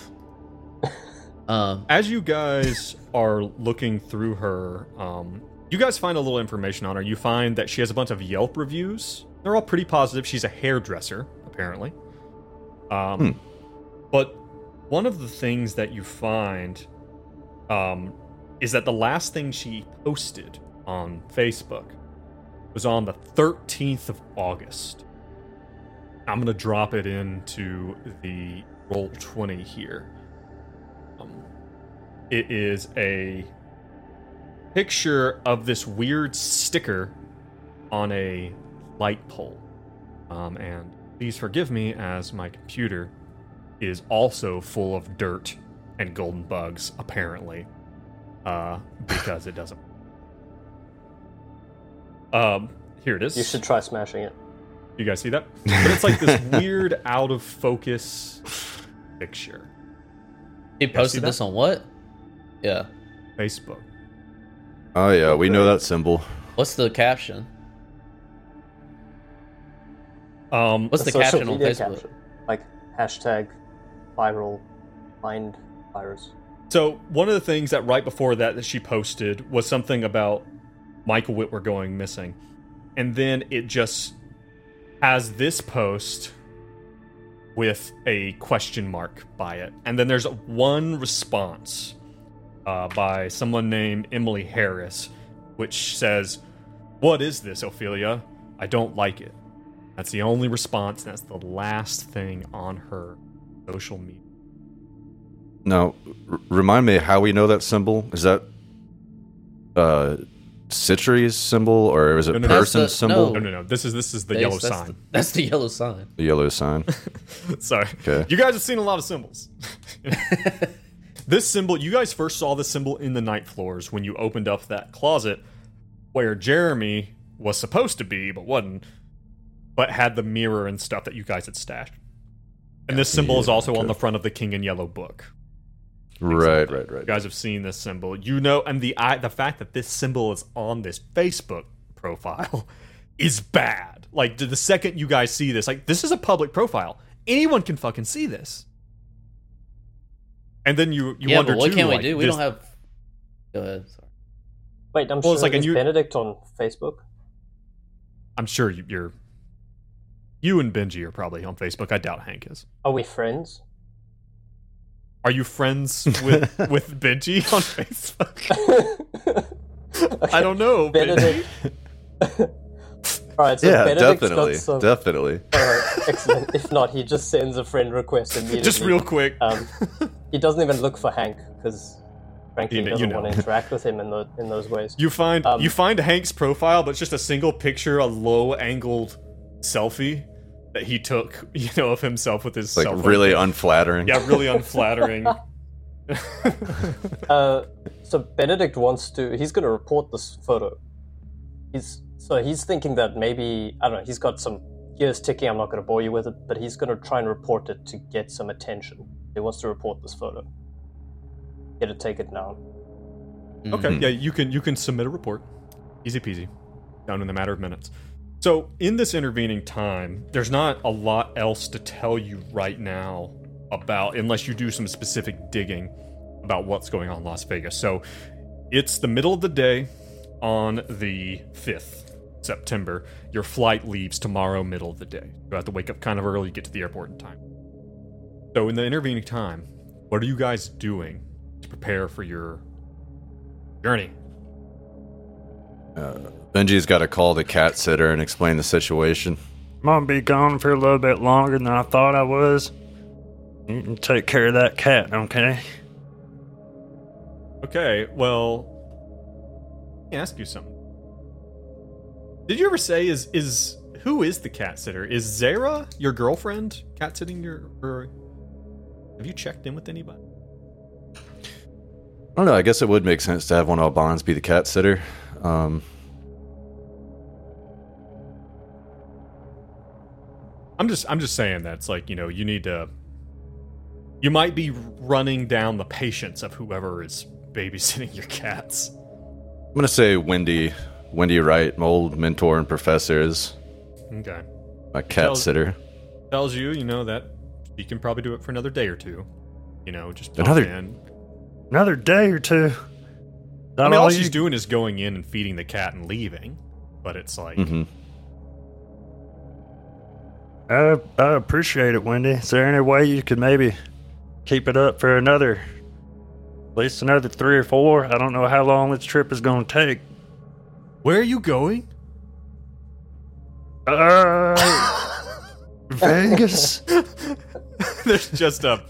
Um as you guys are looking through her, um, you guys find a little information on her. You find that she has a bunch of Yelp reviews. They're all pretty positive. She's a hairdresser, apparently. Um, But one of the things that you find um, is that the last thing she posted on Facebook was on the 13th of August. I'm going to drop it into the roll 20 here. Um, it is a picture of this weird sticker on a light pole. Um, and please forgive me as my computer is also full of dirt and golden bugs, apparently, uh, because it doesn't. Um, here it is. You should try smashing it. You guys see that? But it's like this [laughs] weird out of focus picture. he posted this on what? Yeah. Facebook. Oh yeah, we know that symbol. What's the caption? Um, What's the social caption on media Facebook? caption. Like hashtag viral mind virus. So one of the things that right before that that she posted was something about Michael Whitwer going missing, and then it just has this post with a question mark by it. And then there's one response uh, by someone named Emily Harris, which says, What is this, Ophelia? I don't like it. That's the only response. That's the last thing on her social media. Now, r- remind me how we know that symbol. Is that uh, Citri's symbol or is it No, no, no. person's the- symbol? No, no, no. This is this is the That's- yellow that's sign. The, that's the yellow sign. The yellow sign. [laughs] Sorry. Okay. You guys have seen a lot of symbols. [laughs] [laughs] this symbol, you guys first saw this symbol in the night floors when you opened up that closet where Jeremy was supposed to be, but wasn't, but had the mirror and stuff that you guys had stashed. And this symbol is also on the front of the King in Yellow book. right, right, right. You guys have seen this symbol. You know, and the I, the fact that this symbol is on this Facebook profile [laughs] is bad. Like the the second you guys see this, like this is a public profile. Anyone can fucking see this. And then you you yeah, wonder but what too, can we do? We this- don't have. Go ahead. Sorry. Wait, I'm Well, sure it's like a is Benedict on Facebook. I'm sure you, you're. You and Benji are probably on Facebook. I doubt Hank is. Are we friends? Are you friends with [laughs] with Benji on Facebook? [laughs] I don't know. Benji. Benedict. [laughs] All right, so yeah, Benedict's definitely, got some. definitely. [laughs] All right, excellent. If not, he just sends a friend request immediately. Just real quick. Um, he doesn't even look for Hank because, frankly, You doesn't you know. want to interact with him in the in those ways. You find Um, you find Hank's profile, but it's just a single picture, a low angled selfie that he took, [laughs] you know, of himself with his Like cell phone. really unflattering. yeah, really [laughs] unflattering. Uh, so Benedict wants to. He's going to report this photo. He's so he's thinking that maybe I don't know. He's got some gears ticking. I'm not going to bore you with it, but he's going to try and report it to get some attention. He wants to report this photo. Get a take it taken down. okay, Mhm. yeah, you can you can submit a report, easy peasy, Down in a matter of minutes. So in this intervening time, there's not a lot else to tell you right now about, unless you do some specific digging about what's going on in Las Vegas. So it's the middle of the day on the 5th September. Your flight leaves tomorrow, middle of the day. You have to wake up kind of early, to get to the airport in time. So in the intervening time, what are you guys doing to prepare for your journey? Uh, Benji's got to call the cat sitter and explain the situation. I'm gonna be gone for a little bit longer than I thought I was. You can take care of that cat, okay? Okay, well, let me ask you something. Did you ever say is is who is the cat sitter? Is Zara your girlfriend cat sitting your? Or have you checked in with anybody? I don't know. I guess it would make sense to have one of our bonds be the cat sitter. Um, I'm just I'm just saying that's like you know you need to. You might be running down the patience of whoever is babysitting [laughs] your cats. I'm gonna say Wendy, Wendy Wright, my old mentor and professor, is Okay, my cat Tells- sitter. tells you you know that you can probably do it for another day or two. You know, just Another- in. Another day or two. I mean, all all she's you- doing is going in and feeding the cat and leaving. But it's like, hmm I, I appreciate it, Wendy. Is there any way you could maybe keep it up for another, at least another three or four? I don't know how long this trip is going to take. Where are you going? Uh, [laughs] Vegas? [laughs] There's just a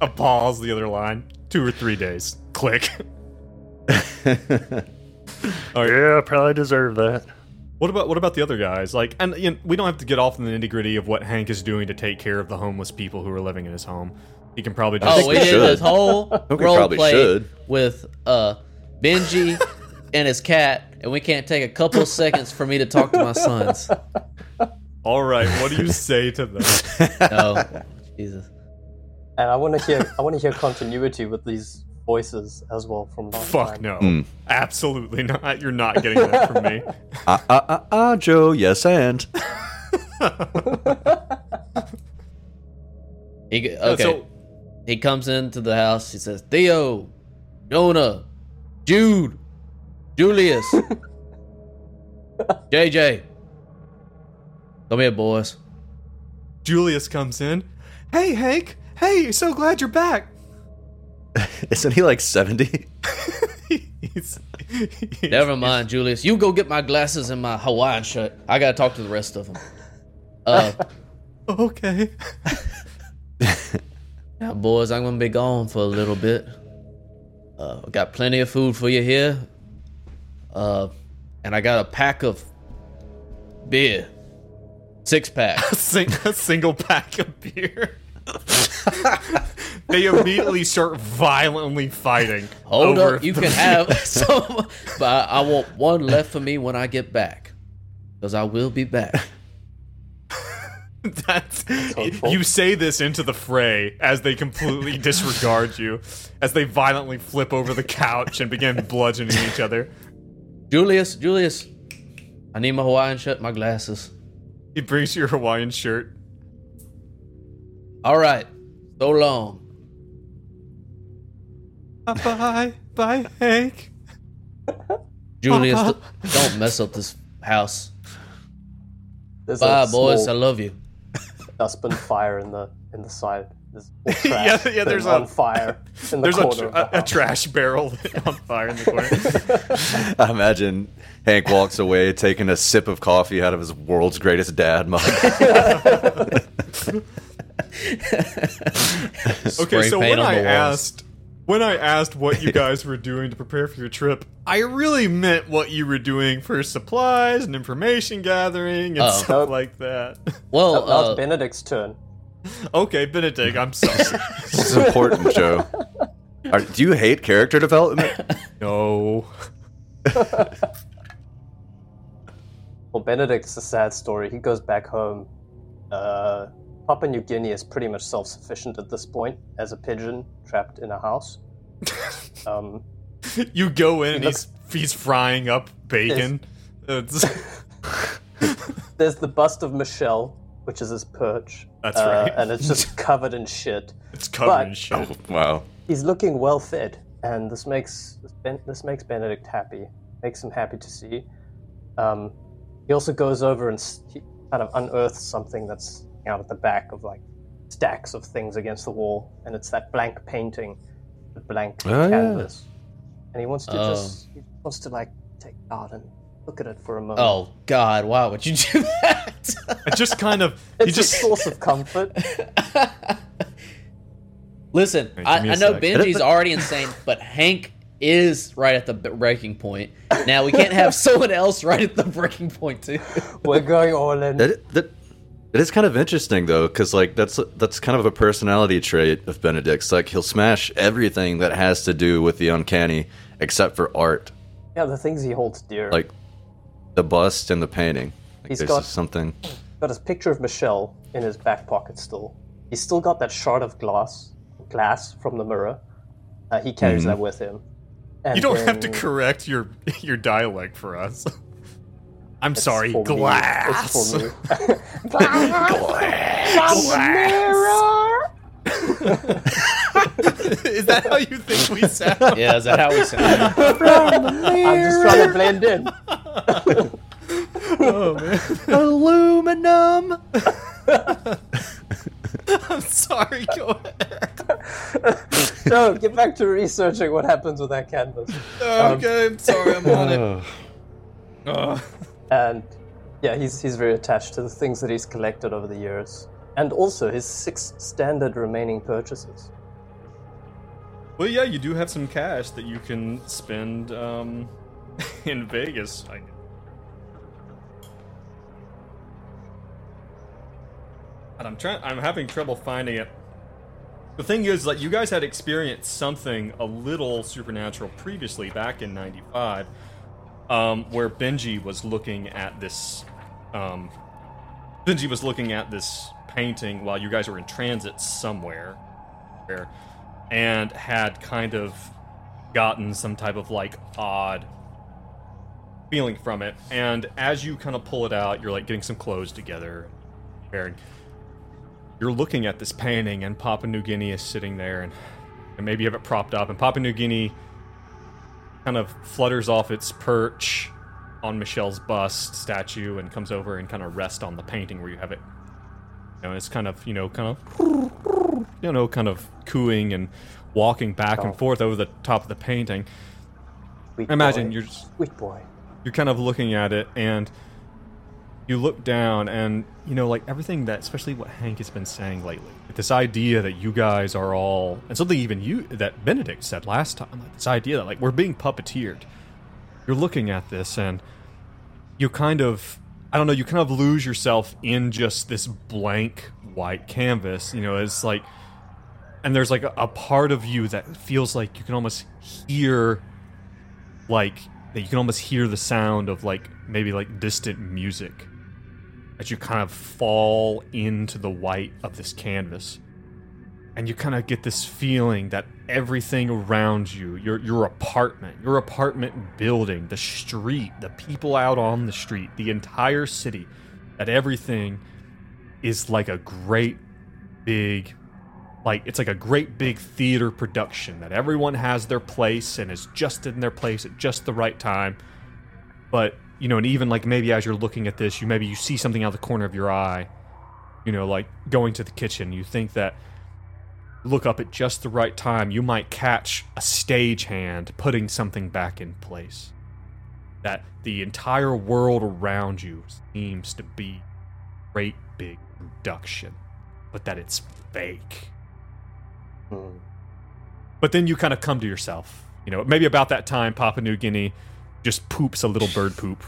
a pause. The other line, two or three days. Click. [laughs] Yeah, I probably deserve that. What about what about the other guys? Like, and you know, we don't have to get off in the nitty gritty of what Hank is doing to take care of the homeless people who are living in his home. He can probably just. Oh, we we did should. this whole role play should. with uh Benji and his cat, and we can't take a couple seconds for me to talk to my sons. [laughs] All right, what do you say to them? [laughs] oh, Jesus. And I want to hear. I want to hear continuity with these voices as well from last Fuck time. no, Mm. absolutely not. You're not getting that from me. [laughs] Ah, ah, ah, ah, Joe. Yes, and He g- Uh, okay. So, he comes into the house. He says, "Theo, Jonah, Jude, Julius, [laughs] JJ, come here, boys." Julius comes in. Hey, Hank. Hey, so glad you're back. [laughs] Isn't he like 70? [laughs] He's, Never mind, Julius. You go get my glasses and my Hawaiian shirt. I gotta talk to the rest of them. Uh, okay. now, boys, I'm gonna be gone for a little bit. Uh, got plenty of food for you here. Uh, and I got a pack of beer, six pack. [laughs] Sing, a single pack of beer. [laughs] they immediately start violently fighting. Hold over up, you can beer. have [laughs] some, but I want one left for me when I get back, because I will be back. That's hurtful. you say this into the fray as they completely disregard you, as they violently flip over the couch and begin bludgeoning each other. Julius, Julius, I need my Hawaiian shirt, my glasses. He brings your Hawaiian shirt. All right, so long. Bye, bye, Hank. Julius, Papa. d- don't mess up this house. There's Bye, boys. I love you. dustbin fire in the in the side. [laughs] There's more Yeah, yeah, there's than a- fire in the There's a, tr- the a, a trash barrel [laughs] on fire in the corner. [laughs] I imagine Hank walks away taking a sip of coffee out of his world's greatest dad mug. Okay, so when I asked when I asked what you guys were doing to prepare for your trip, I really meant what you were doing for supplies and information gathering and Oh. stuff Nope. like that. Well, Now uh, it's Benedict's turn. [laughs] okay, Benedict, I'm sorry. this is important, Joe. Are, do you hate character development? [laughs] no. [laughs] Well, Benedict's a sad story. He goes back home. Uh, Papua New Guinea is pretty much self-sufficient at this point as a pigeon trapped in a house. Um, You go in and He he's he's frying up bacon. It's, there's the bust of Michelle, which is his perch. That's uh, right. And it's just [laughs] covered in shit. it's covered in shit. Oh, wow. He's looking well fed, and this makes this, ben, this makes Benedict happy. Makes him happy to see. Um, he also goes over and s- he kind of unearths something that's out at the back of like stacks of things against the wall, and it's that blank painting, the blank Oh, yeah. canvas. And he wants to Oh. just he wants to like take it out and look at it for a moment. oh God, why would you do that? It just kind of he [laughs] it's just a source of comfort. [laughs] Listen, Hey, I, give me a I know sec. Benji's [laughs] already insane, but Hank is right at the breaking point. Now we can't have someone else right at the breaking point too. We're going all in. That, that, it is kind of interesting though, because like that's that's kind of a personality trait of Benedict's. Like he'll smash everything that has to do with the uncanny, except for art, Yeah, the things he holds dear. like the bust and the painting. Like, He's there's got- just something. got his picture of Michelle in his back pocket still. He's still got that shard of glass, glass from the mirror. Uh, he carries that with him. And you don't have to then correct your [laughs] your dialect for us. [laughs] I'm it's sorry, for me. glass. It's for me. [laughs] [laughs] Is that how you think we sound? Yeah, is that how we sound? I'm just trying to blend in. [laughs] oh man, Aluminum. [laughs] I'm sorry. Go ahead. So get back to researching what happens with that canvas. Okay, I'm sorry. I'm on it. Oh. Uh, And yeah, he's he's very attached to the things that he's collected over the years, and also his six standard remaining purchases. well, yeah, you do have some cash that you can spend um, [laughs] in Vegas. I. And I'm trying. I'm having trouble finding it. The thing is, like, you guys had experienced something a little supernatural previously, back in '95, um, where Benji was looking at this. Um, Benji was looking at this painting while you guys were in transit somewhere, and had kind of gotten some type of like odd feeling from it. And as you kind of pull it out, you're like getting some clothes together, preparing you're looking at this painting and Papua New Guinea is sitting there and, and maybe you have it propped up and Papua New Guinea kind of flutters off its perch on Michelle's bust statue and comes over and kind of rests on the painting where you have it You know, it's kind of you know kind of you know kind of cooing and walking back and Oh. forth over the top of the painting. Sweet Imagine boy. you're just Sweet boy. you're kind of looking at it and you look down and you know like everything that especially what hank has been saying lately this idea that you guys are all and something even you that benedict said last time like this idea that like we're being puppeteered you're looking at this and you kind of i don't know you kind of lose yourself in just this blank white canvas you know it's like and there's like a, a part of you that feels like you can almost hear like that you can almost hear the sound of like maybe like distant music as you kind of fall into the white of this canvas and you kind of get this feeling that everything around you your your apartment your apartment building the street the people out on the street the entire city that everything is like a great big like it's like a great big theater production that everyone has their place and is just in their place at just the right time. But you know and even like maybe as you're looking at this you maybe you see something out the corner of your eye you know like going to the kitchen you think that look up at just the right time you might catch a stagehand putting something back in place that the entire world around you seems to be a great big production but that it's fake Hmm. but then you kind of come to yourself. You know, maybe about that time, Papua New Guinea just poops a little bird poop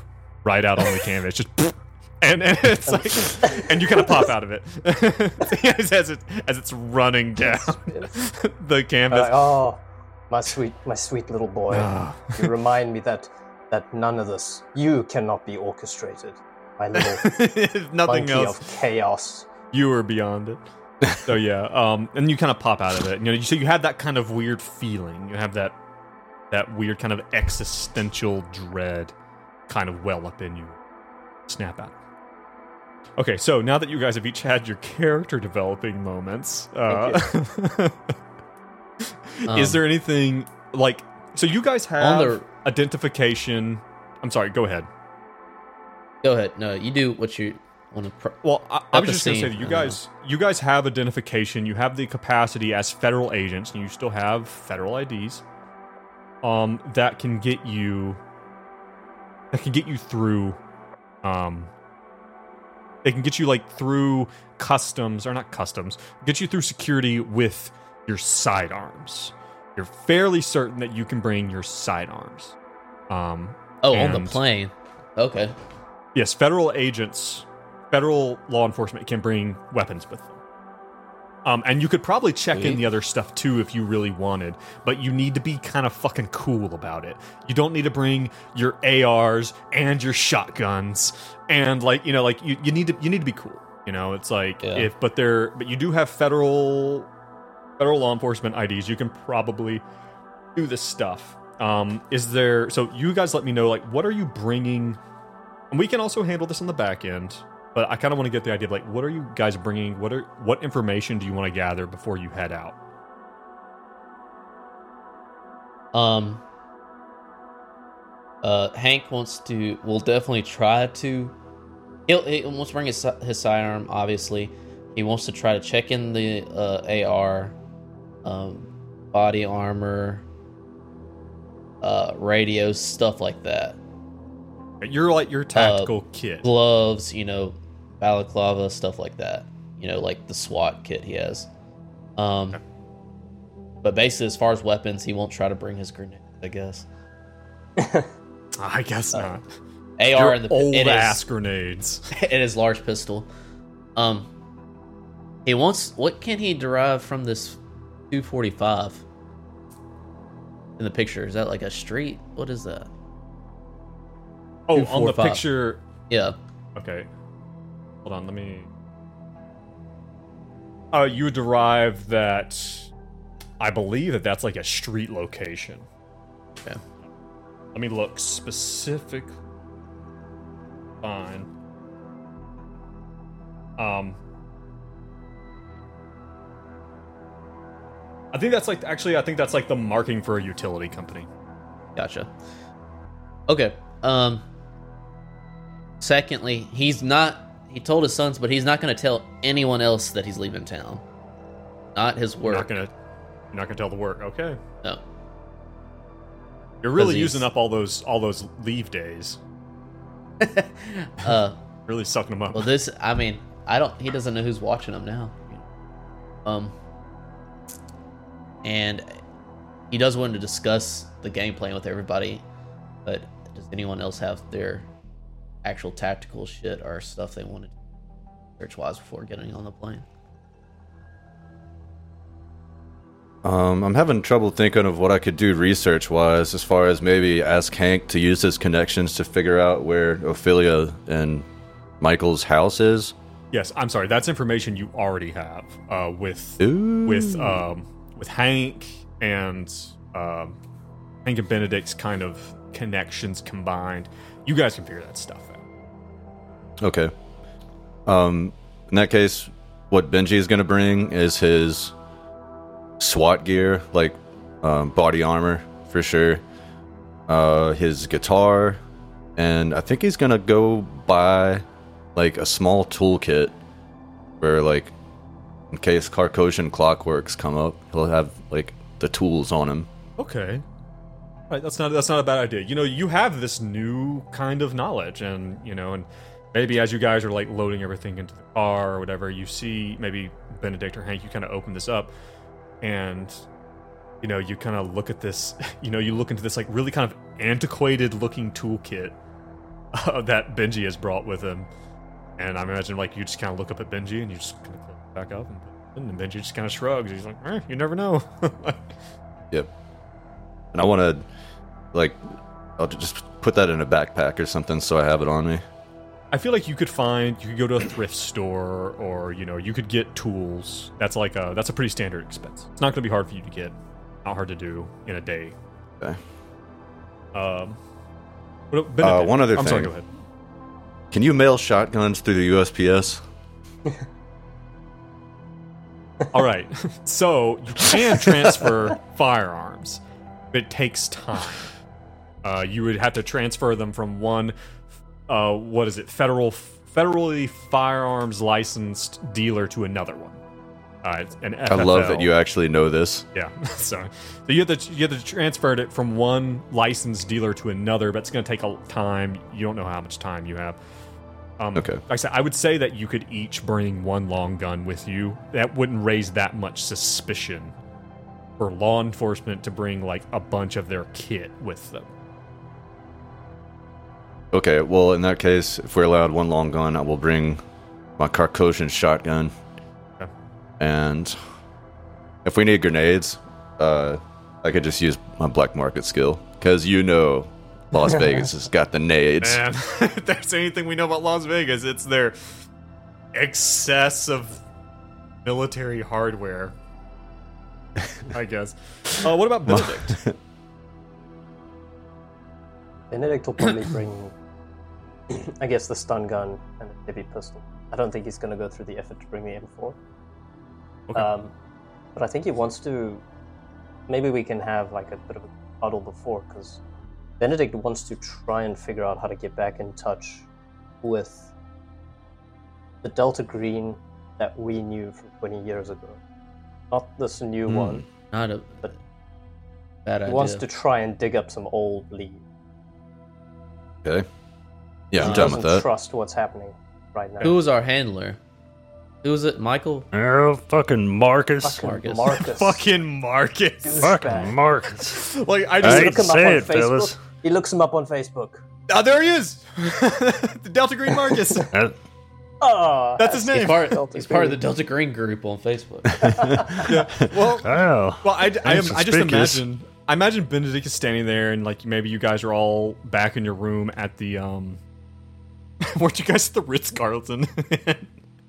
right out on the canvas, just. [laughs] And, and [laughs] it's like, and you kind of pop out of it [laughs] as, it as it's running down [laughs] the canvas. like, oh, my sweet, my sweet little boy. Ah. you remind me that that none of this, you cannot be orchestrated. My little Nothing else. of chaos. You are beyond it. So yeah, um, and you kind of pop out of it. You know, so you have that kind of weird feeling. You have that that weird kind of existential dread kind of well up in you. Snap out. Okay, so now that you guys have each had your character developing moments, uh, [laughs] is Um, there anything like? So you guys have On the- identification. I'm sorry. Go ahead. Go ahead. No, you do what you want to. Pr- Well, I, I was just going to say that you guys, you guys have identification. You have the capacity as federal agents, and you still have federal IDs. Um, that can get you. That can get you through. Um. They can get you like through customs or not customs. Get you through security with your sidearms. You're fairly certain that you can bring your sidearms. Um, oh, on the plane. Okay. Yes, federal agents, federal law enforcement can bring weapons with them. Um, and you could probably check in the other stuff too if you really wanted, but you need to be kind of fucking cool about it. You don't need to bring your ARs and your shotguns and like you know like you, you need to you need to be cool. You know, it's like Yeah. if but they're but you do have federal federal law enforcement IDs. You can probably do this stuff. Um, is there so you guys let me know like what are you bringing and we can also handle this on the back end but i kind of want to get the idea of like what are you guys bringing what are what information do you want to gather before you head out Um. Uh, Hank wants to. Will definitely try to. He'll, he wants to bring his his sidearm. Obviously, he wants to try to check in the uh, AR, um, body armor, uh, radios, stuff like that. you're like your tactical kit Gloves, you know, balaclava, stuff like that. You know, like the SWAT kit he has. Um. Okay. But basically, as far as weapons, he won't try to bring his grenade. I guess. [laughs] i guess not AR your and the old it is- ass grenades [laughs] in his large pistol. Um, he wants. What can he derive from this 245 in the picture? Is that like a street? What is that? Oh, on the picture Yeah. okay hold on let me uh you derive that i believe that that's like a street location Okay. let me look specific fine um i think that's like actually i think that's like the marking for a utility company Gotcha. Okay. Um. Secondly, he's not he told his sons, but he's not going to tell anyone else that he's leaving town. Not his You're work. not gonna, not gonna tell the work. Okay, No. you're really using up all those all those leave days. [laughs] Uh, Really sucking them up. well, this. I mean, I don't. He doesn't know who's watching him now. Um. And he does want to discuss the game plan with everybody, but does anyone else have their actual tactical shit or stuff they wanted search wise before getting on the plane? Um, I'm having trouble thinking of what I could do research wise, as far as maybe ask Hank to use his connections to figure out where Ophelia and Michael's house is. yes, I'm sorry. That's information you already have uh, with Ooh. with um, with Hank and um, Hank and Benedict's kind of connections combined. You guys can figure that stuff out. Okay. Um, in that case, what Benji is going to bring is his SWAT gear, like um, body armor for sure, uh, his guitar, and I think he's going to go buy like a small toolkit where, like, in case Carcosian clockworks come up, he'll have like the tools on him. Okay. Right, that's not that's not a bad idea. You know, you have this new kind of knowledge, and you know, and maybe as you guys are like loading everything into the car or whatever, you see maybe Benedict or Hank, you kind of open this up, and you know, you kind of look at this. [laughs] You know, you look into this like really kind of antiquated looking toolkit uh, [laughs] that Benji has brought with him, and I imagine like you just kind of look up at Benji and you just kind of back up, and, and Benji just kind of shrugs. He's like, eh, "You never know." [laughs] Yep. And I want to, like, I'll just put that in a backpack or something so I have it on me. I feel like you could find you could go to a thrift store or you know you could get tools. That's like a that's a pretty standard expense. It's not going to be hard for you to get. Not hard to do in a day. Okay. Um, what- Benedict- one other I'm sorry. thing. Go ahead. Can you mail shotguns through the USPS? [laughs] [laughs] All right. [laughs] so you can transfer firearms, but it takes time. Uh, you would have to transfer them from one, uh, what is it, federal federally firearms licensed dealer to another one. Uh, I love that you actually know this. Yeah, [laughs] sorry. So you have to you have to transfer it from one licensed dealer to another, but it's going to take a time. You don't know how much time you have. Um, Okay. Like I said, I would say that you could each bring one long gun with you. That wouldn't raise that much suspicion for law enforcement to bring like a bunch of their kit with them. Okay, well, in that case, if we're allowed one long gun, I will bring my Carcosian shotgun. Okay. And if we need grenades, uh, I could just use my black market skill. Because you know Las [laughs] Vegas has got the nades. Man, [laughs] if there's anything we know about Las Vegas, it's their excess of military hardware. I guess. Uh, what about [laughs] Benedict? Benedict will probably bring, [clears throat] I guess, the stun gun and the heavy pistol. I don't think he's going to go through the effort to bring the M4. Okay. Um, but I think he wants to. Maybe we can have like a bit of a huddle before, because Benedict wants to try and figure out how to get back in touch with the Delta Green that we knew from 20 years ago. Not this new Hmm. one. Not a But bad He idea. wants to try and dig up some old lead. Okay. Yeah, I'm he done with that. trust what's happening right now. Who was our handler? Who was it? Michael? Oh, fucking Marcus. Fucking Marcus. [laughs] Marcus. Fucking Marcus. Fucking Marcus. Like I I just hate Look to him up on it, Facebook. fellas. He looks him up on Facebook. Oh, there he is. [laughs] the Delta Green Marcus. [laughs] Oh, That's his He's name. part, he's part of the Delta Green group on Facebook. Well, oh. well, I, I, am, I just imagine. I imagine Benedict is standing there, and like maybe you guys are all back in your room at the um. [laughs] weren't you guys at the Ritz Carlton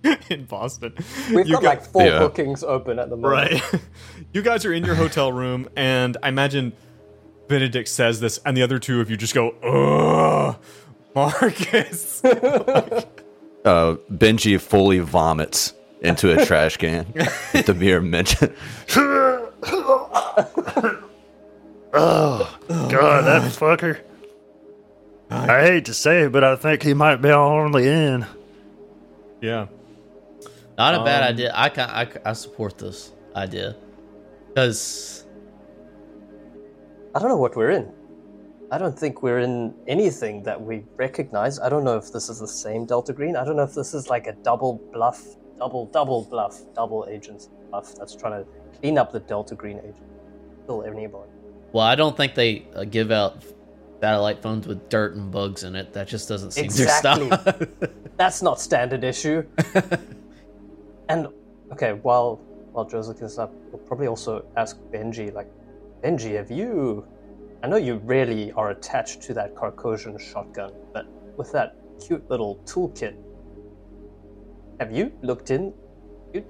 [laughs] in Boston? We've You got gu- like four Yeah. bookings open at the moment. Right. [laughs] you guys are in your hotel room, and I imagine Benedict says this, and the other two of you just go, "Ugh, Marcus." Uh, Benji fully vomits into a trash can at the mere mention. Oh, God, that fucker. I hate to say it, but I think he might be on the end. Yeah. Not a bad Um, idea. I can I, I support this idea because I don't know what we're in. I don't think we're in anything that we recognize. I don't know if this is the same Delta Green. I don't know if this is like a double bluff, double double bluff, double agents bluff that's trying to clean up the Delta Green agent. Kill anybody. well, I don't think they uh, give out satellite phones with dirt and bugs in it. That just doesn't seem Exactly. their [laughs] style. That's not standard issue. [laughs] and okay, while while Joe's looking this up, we'll probably also ask Benji. Like, Benji, have you? I know you really are attached to that Carcosian shotgun, but with that cute little toolkit, have you looked in? You,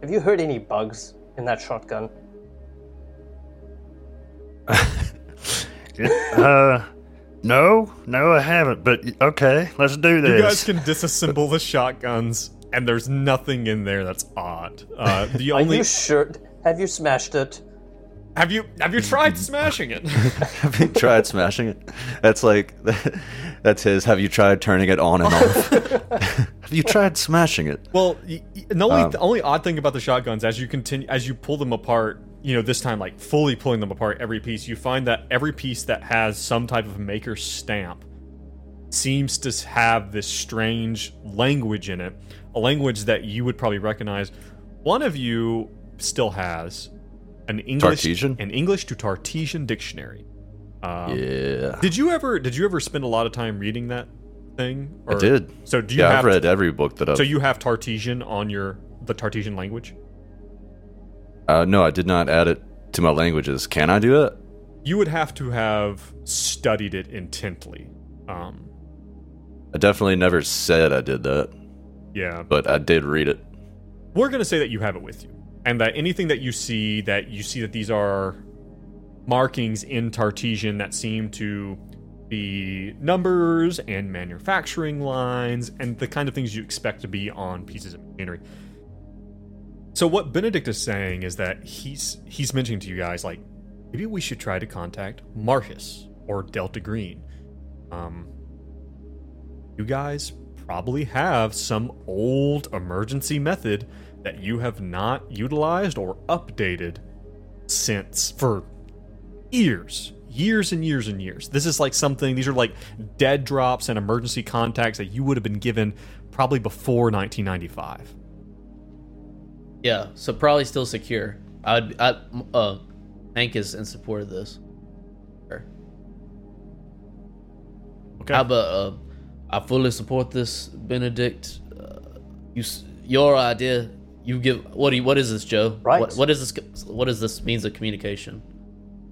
have you heard any bugs in that shotgun? [laughs] [laughs] Uh, no, no, I haven't. But okay, let's do this. You guys can disassemble the shotguns, and there's nothing in there that's odd. Uh, [laughs] the Are only you sure? Have you smashed it? have you have you tried smashing it? [laughs] Have you tried smashing it? That's like that's his. Have you tried turning it on and off? Have you tried smashing it? Well, y- y- the only Um, the only odd thing about the shotguns, as you continue, as you pull them apart, you know, this time like fully pulling them apart, every piece, you find that every piece that has some type of maker stamp seems to have this strange language in it, a language that you would probably recognize. One of you still has an English Tartesian? an English to Tartesian dictionary. Um, Yeah, Did you ever did you ever spend a lot of time reading that thing? I did. So do you Yeah, have I've read every book that I've. so you have Tartesian on your the Tartesian language? Uh, no, I did not add it to my languages. Can I do it? You would have to have studied it intently. Um, I definitely never said I did that, yeah, but I did read it. we're gonna say that you have it with you, and that anything that you see that you see that these are markings in Tartesian that seem to be numbers and manufacturing lines and the kind of things you expect to be on pieces of machinery. So what Benedict is saying is that he's he's mentioning to you guys like maybe we should try to contact Marcus or Delta Green. Um, you guys probably have some old emergency method that you have not utilized or updated since for years years and years and years this is like something these are like dead drops and emergency contacts that you would have been given probably before 1995 yeah, so probably still secure. I'd I uh Hank is in support of this. Sure. okay How about uh, I fully support this, Benedict. Uh, you, s- your idea. You give what do you, what is this, Joe? Right. What, what is this? What is this means of communication?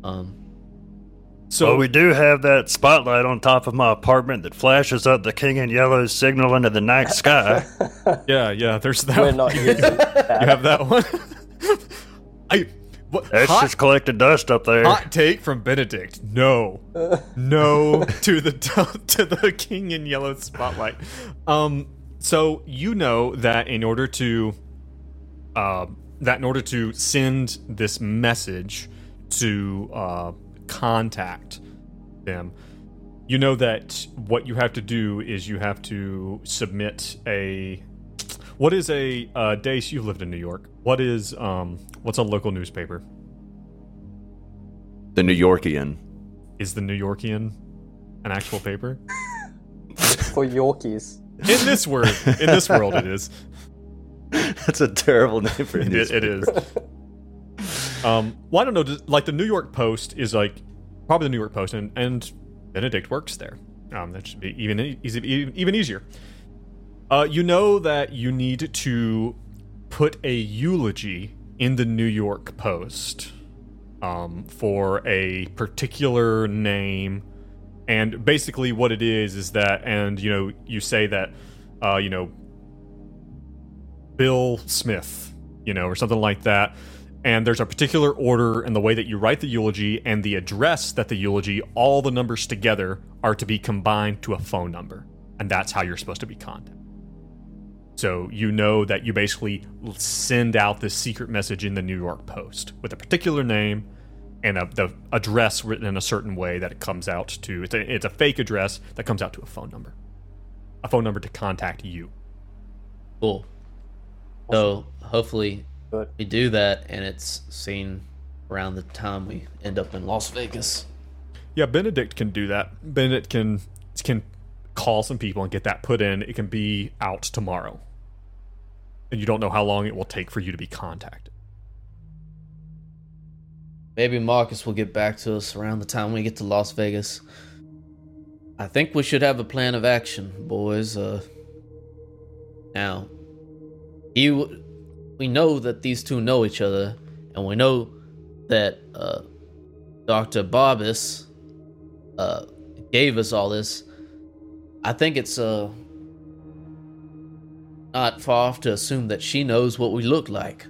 Um. So well, we do have that spotlight on top of my apartment that flashes up the king in yellow signal into the night [laughs] sky. yeah yeah there's that We're not [laughs] using that. you have that one [laughs] i what That's hot, just collected dust up there. hot take from benedict no no to the to the king in yellow spotlight um so you know that in order to uh, that in order to send this message to uh, contact them you know that what you have to do is you have to submit a what is a uh, dace you've lived in new york what is um what's a local newspaper The New Yorkian. is the new yorkian an actual paper for Yorkies. in this word in this world it is [laughs] That's a terrible name for a it, it newspaper. is um well i don't know. Like the new york post is like probably the new york post and and benedict works there. Um that should be even easy even easier. Uh you know that you need to put a eulogy in the new york post um for a particular name. And basically what it is is that and you know you say that uh you know Bill Smith, you know, or something like that. And there's a particular order in the way that you write the eulogy and the address that the eulogy, all the numbers together, are to be combined to a phone number. And that's how you're supposed to be contacted. So you know that you basically send out this secret message in the New York Post with a particular name and a, the address written in a certain way that it comes out to. It's a, it's a fake address that comes out to a phone number, a phone number to contact you. Cool. So hopefully Good. we do that, and it's seen around the time we end up in Las Vegas. Yeah, Benedict can do that. Benedict can can call some people and get that put in. It can be out tomorrow, and you don't know how long it will take for you to be contacted. Maybe Marcus will get back to us around the time we get to Las Vegas. I think we should have a plan of action, boys. Uh, now, you, we know that these two know each other, and we know that uh, Doctor Barbas uh, gave us all this. I think it's uh, not far off to assume that she knows what we look like.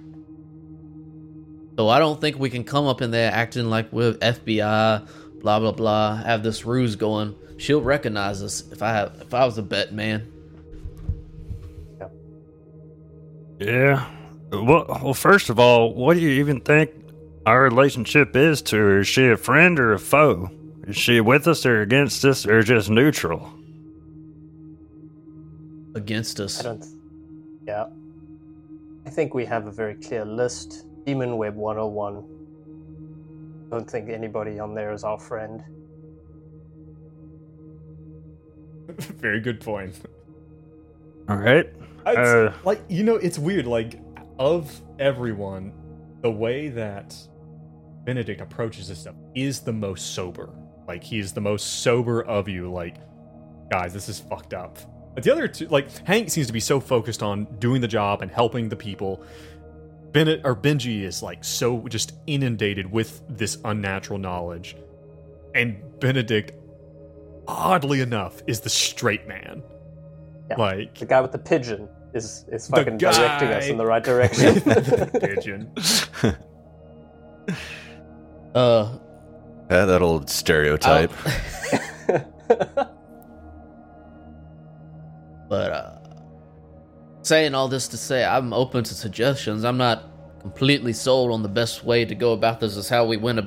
So I don't think we can come up in there acting like we're FBI, blah blah blah, have this ruse going. She'll recognize us if I have if I was a bet man. Yeah. Well, well, first of all, what do you even think our relationship is to her? Is she a friend or a foe? Is she with us or against us or just neutral? Against us. I don't. Yeah. I think we have a very clear list. Demon Web 101. Don't think anybody on there is our friend. [laughs] Very good point. All right. Uh, like you know, it's weird. Like of everyone, the way that Benedict approaches this stuff is the most sober. Like he's the most sober of you. Like, guys, this is fucked up. But the other two, like Hank, seems to be so focused on doing the job and helping the people. Bennett or Benji is like so just inundated with this unnatural knowledge, and Benedict, oddly enough, is the straight man. Yeah. Like The guy with the pigeon is is The fucking directing us guy- in the right direction. pigeon. [laughs] [laughs] Uh, Yeah, that old stereotype. [laughs] but uh, saying all this to say, I'm open to suggestions. I'm not completely sold on the best way to go about this. Is how we went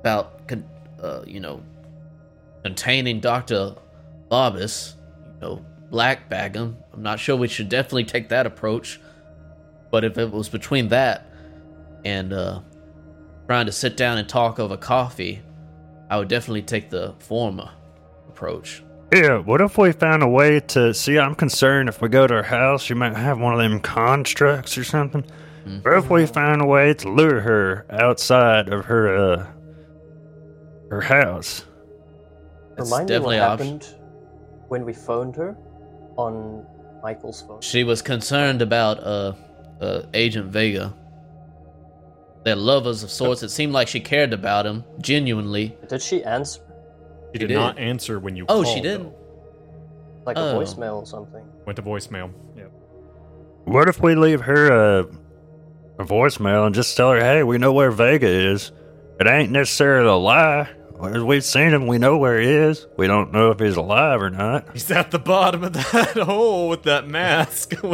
about, con- uh, you know, containing Doctor Barbas. You know, black bag him. I'm not sure we should definitely take that approach. But if it was between that and uh, trying to sit down and talk over coffee, I would definitely take the former approach. Yeah, what if we found a way to see? I'm concerned if we go to her house, she might have one of them constructs or something. Or if we find a way to lure her outside of her uh her house. That's Remind me what definitely option. happened when we phoned her on Michael's phone. She was concerned about uh, uh Agent Vega. They're lovers of sorts. It seemed like she cared about him genuinely. Did she answer? She She did, not answer when you called. Oh, called. she didn't? though. Like Oh. a voicemail or something? Went to voicemail. Yeah. What if we leave her a, a voicemail and just tell her, hey, we know where Vega is. It ain't necessarily a lie. As we've seen him, we know where he is. We don't know if he's alive or not. He's at the bottom of that [laughs] hole with that mask. [laughs]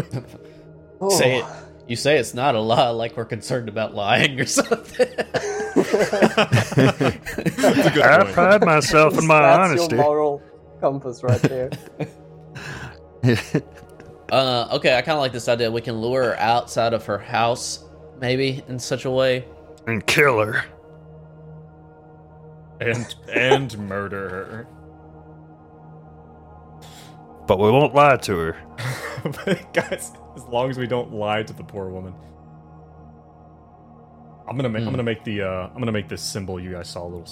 Oh, Say it. You say it's not a lie, like we're concerned about lying or [laughs] something. That's a good I point. pride myself in my That's honesty. your moral compass right there. uh, okay, I kind of like this idea. We can lure her outside of her house, maybe in such a way. and kill her. And and murder her. But we won't lie to her. [laughs] but guys, as long as we don't lie to the poor woman. I'm gonna make. I'm Hmm. gonna make the. Uh, I'm gonna make this symbol you guys saw. A little.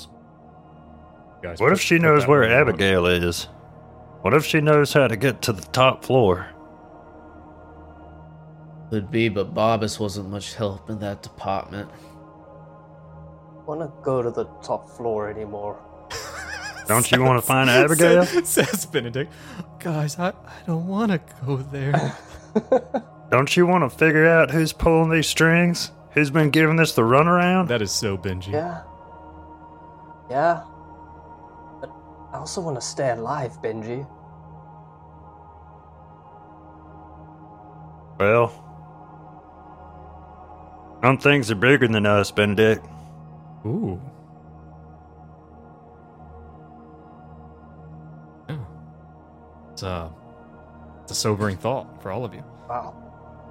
Guys, What put- if she knows where one on. Abigail is? What if she knows how to get to the top floor? Could be, but Barbas wasn't much help in that department. Wanna go to the top floor anymore? [laughs] Don't you want to find Abigail? Says, [laughs] says Benedict. Guys, I, I don't want to go there. [laughs] Don't you want to figure out who's pulling these strings? Who's been giving this the runaround? that is so Benji. Yeah. Yeah. But I also want to stay alive, Benji. Well, some things are bigger than us, Benedict. Ooh. Yeah. It's a, it's a sobering thought for all of you. Wow.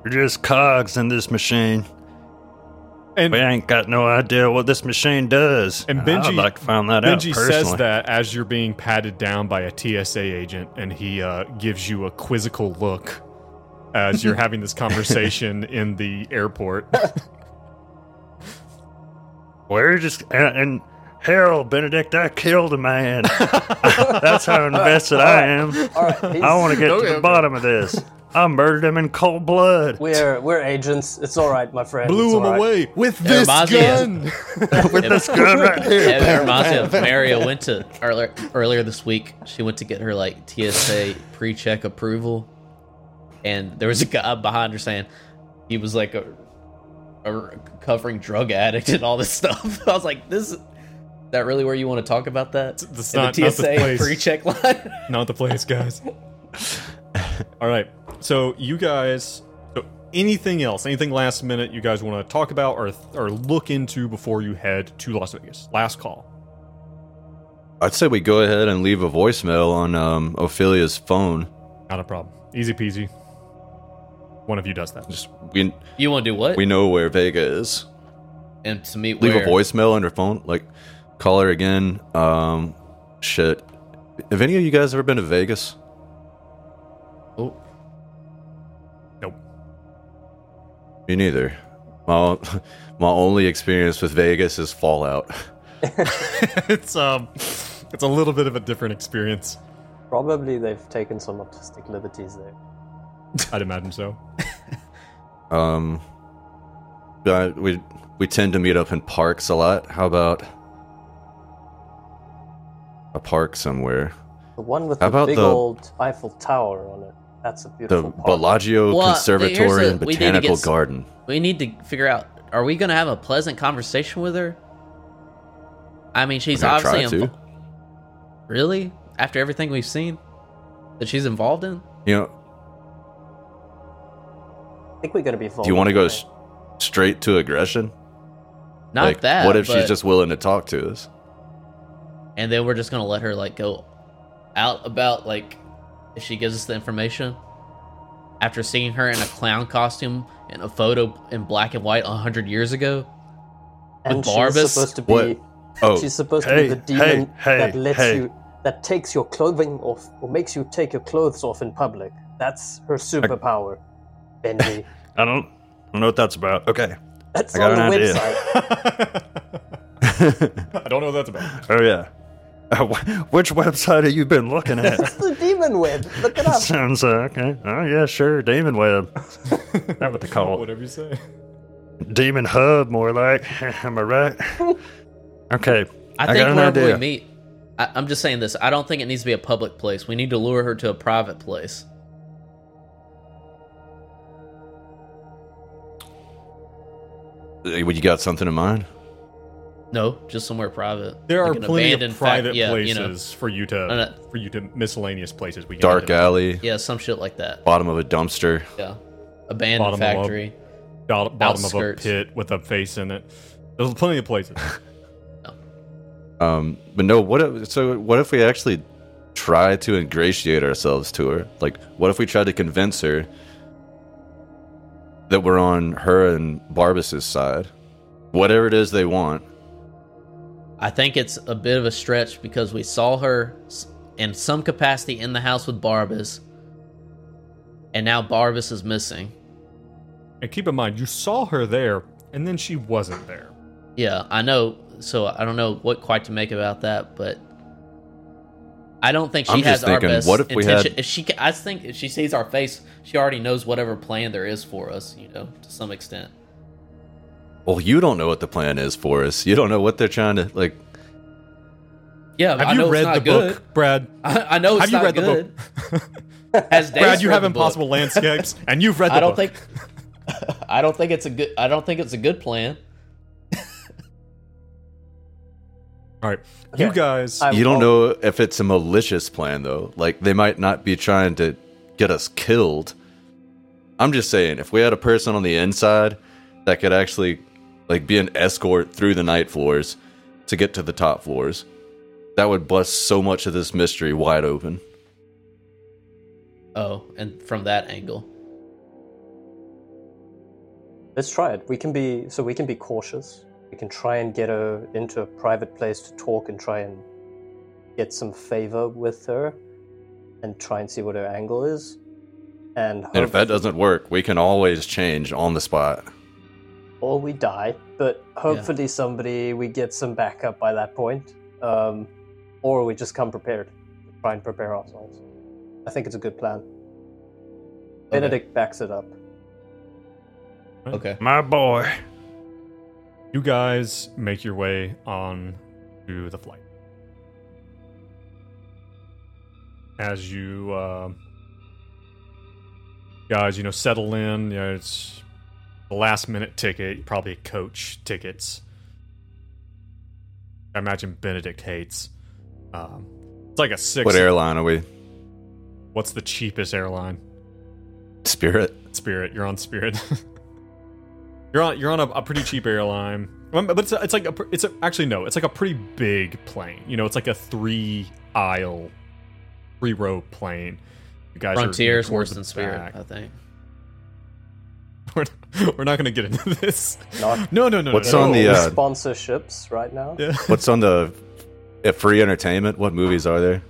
We're just cogs in this machine. And We ain't got no idea what this machine does. And Benji- I'd like to find that out Benji says that as you're being patted down by a TSA agent, and he uh, gives you a quizzical look as you're [laughs] having this conversation in the airport. [laughs] We're just and, and hell, Benedict, I killed a man. [laughs] That's how invested I am. All right, he's, I want to get Okay, to the okay. bottom of this. I murdered him in cold blood. we're we're agents. It's all right, my friend. Blew It's him all right. away with It this reminds me of- gun. [laughs] [laughs] With this gun right here. Yeah, that reminds me of Mario went to earlier earlier this week. She went to get her like TSA pre-check approval, and there was a guy behind her saying he was like a, a recovering drug addict and all this stuff. [laughs] I was like, "This is that really where you want to talk about that?" That's In not- the not the TSA place. pre-check line. [laughs] Not the place, guys. [laughs] All right. So you guys. So anything else? Anything last minute you guys want to talk about or or look into before you head to Las Vegas? Last call. I'd say we go ahead and leave a voicemail on um, Ophelia's phone. Not a problem. Easy peasy. One of you does that. Just we you want to do what? we know where Vega is. and to meet Leave where? a voicemail on her phone. Like call her again. Um, shit. Have any of you guys ever been to Vegas? Oh, Nope. Me neither. My [laughs] my only experience with Vegas is Fallout. [laughs] it's um, it's a little bit of a different experience. Probably they've taken some artistic liberties there. [laughs] I'd imagine so. [laughs] Um, but we we tend to meet up in parks a lot. How about a park somewhere? The one with How the about big the- old Eiffel Tower on it. That's a The beautiful park. Bellagio Well, here's Conservatory a- and we need to Botanical get s- Garden. we need to figure out: Are we going to have a pleasant conversation with her? I mean, she's I'm gonna try obviously to. invo- really after everything we've seen that she's involved in. You know, I think we're going to be. do you want to go s- straight to aggression? Not like, that. what if but- she's just willing to talk to us? and then we're just gonna let her like go out about like if she gives us the information after seeing her in a clown costume in a photo in black and white a hundred years ago. And with she's Barbas? supposed to be. What? Oh, She's supposed to Hey, be the demon hey, hey, that lets hey. you, that takes your clothing off or makes you take your clothes off in public. That's her superpower, Benji. [laughs] I don't, I don't know what that's about. Okay. That's I got on the idea. website. [laughs] I don't know what that's about. Oh yeah. Uh, wh- which website have you been looking at? It's the demon web. Look it [laughs] up. Sounds uh, okay. Oh yeah, sure. Demon Web. That's what they call it. Whatever you say. Demon Hub, more like. Am I right? Okay. I I think got an wherever we meet, I, I'm just saying this. I don't think it needs to be a public place. We need to lure her to a private place. You got something in mind? No, just somewhere private. There Like are plenty of fac- private yeah, places You know, for you to No, no. for you to miscellaneous places. We can Dark alley, yeah, some shit like that. bottom of a dumpster. Yeah, abandoned Bottom of a- factory. bottom, bottom of a pit with a face in it. There's plenty of places. [laughs] Um, but no, what if, so what if we actually try to ingratiate ourselves to her? Like, what if we tried to convince her that we're on her and Barbas's side? Whatever it is they want. I think it's a bit of a stretch because we saw her in some capacity in the house with Barbas, and now Barbas is missing. and keep in mind, you saw her there, and then she wasn't there. Yeah, I know. So I don't know what quite to make about that, but I don't think she I'm has just our thinking, best what if we intention. had- If she, ca- I think if she sees our face, she already knows whatever plan there is for us. You know, to some extent. Well, you don't know what the plan is for us. You don't know what they're trying to like. Yeah, Have I you know read it's not the good. book, Brad? I, I know it's Have you not read the book? Has [laughs] Dace Brad, you have impossible landscapes, and you've read the I don't book. think. [laughs] I don't think it's a good. I don't think it's a good plan. All right, you guys. I- You don't Well- know if it's a malicious plan though. Like they might not be trying to get us killed. I'm just saying, if we had a person on the inside that could actually like be an escort through the night floors to get to the top floors, that would bust so much of this mystery wide open. Oh, and from that angle. Let's try it. We can be so we can be cautious. We can try and get her into a private place to talk and try and get some favor with her, and try and see what her angle is. And, And if that doesn't work, we can always change on the spot. or we die, but hopefully somebody we get some backup by that point, um, or we just come prepared. Try and prepare ourselves. I think it's a good plan. Benedict backs it up. Okay. My boy. You guys make your way on to the flight. As you uh, guys, you know, settle in. You know, it's the last minute ticket, probably coach tickets. I imagine Benedict hates. Um, it's like a six. What airline are we? What's the cheapest airline? Spirit. Spirit. You're on Spirit. [laughs] you're on. You're on a, a pretty cheap airline, Um, but it's a, it's like a, it's a, actually no. It's like a pretty big plane. You know, it's like a three aisle, three row plane. You guys Frontier is are worse than the Spirit, back. I think. [laughs] We're, we're not going to get into this. Not- [laughs] No, no, no. What's no, on no. the, uh, sponsorships right now. Yeah. [laughs] What's on the at free entertainment? What movies are there?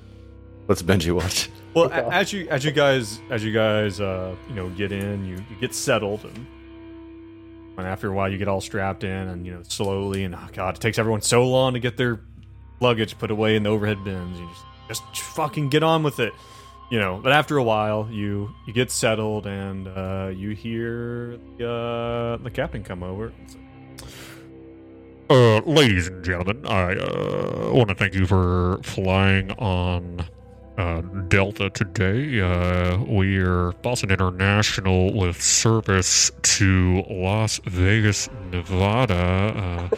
What's Benji watch? Well, a- as you as you guys as you guys uh, you know get in, you, you get settled, and, and after a while you get all strapped in, and you know slowly, and oh god, it takes everyone so long to get their luggage put away in the overhead bins. You just just fucking get on with it, you know. But after a while, you you get settled, and uh, you hear the, uh, the captain come over. Uh, ladies and gentlemen, I uh, want to thank you for flying on uh, Delta today. Uh, we're Boston International with service to Las Vegas, Nevada. Uh,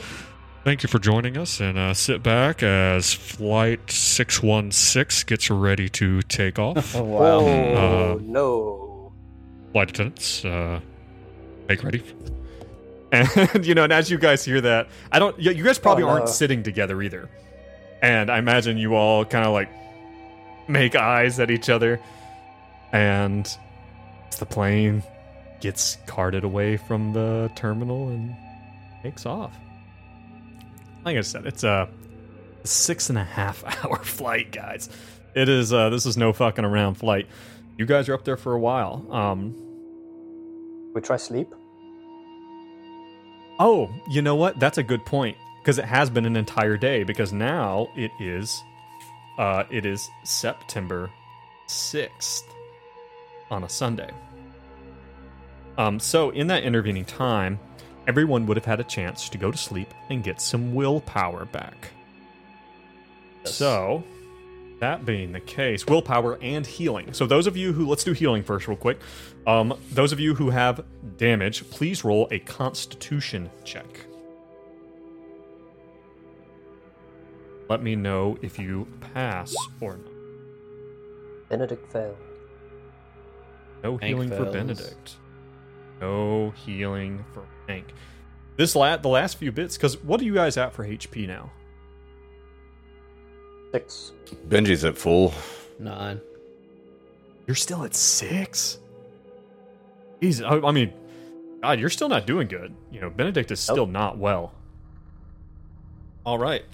thank you for joining us and uh, sit back as Flight 616 gets ready to take off. [laughs] Oh wow. Oh Uh, no! Flight attendants, uh, make ready. And [laughs] you know, and as you guys hear that, I don't. You you guys probably Oh, no. aren't sitting together either. And I imagine you all kind of like make eyes at each other, and the plane gets carted away from the terminal and takes off. Like I said, it's a six and a half [laughs] hour flight, guys. It is. Uh, this is no fucking around flight. You guys are up there for a while. Um, We try sleep. Oh, you know what? That's a good point because it has been an entire day. Because now it is, uh, it is September sixth on a Sunday. Um, so in that intervening time, everyone would have had a chance to go to sleep and get some willpower back. Yes. So, that being the case, willpower and healing. So, those of you who, let's do healing first, real quick. Um, those of you who have damage, please roll a constitution check. Let me know if you pass or not. Benedict failed. No Hank healing for. Benedict. No healing for Hank. This la- the last few bits, because what are you guys at for HP now? Six. Benji's at full. Nine. You're still at six. He's. I, I mean, God, you're still not doing good. You know, Benedict is still not well. All right.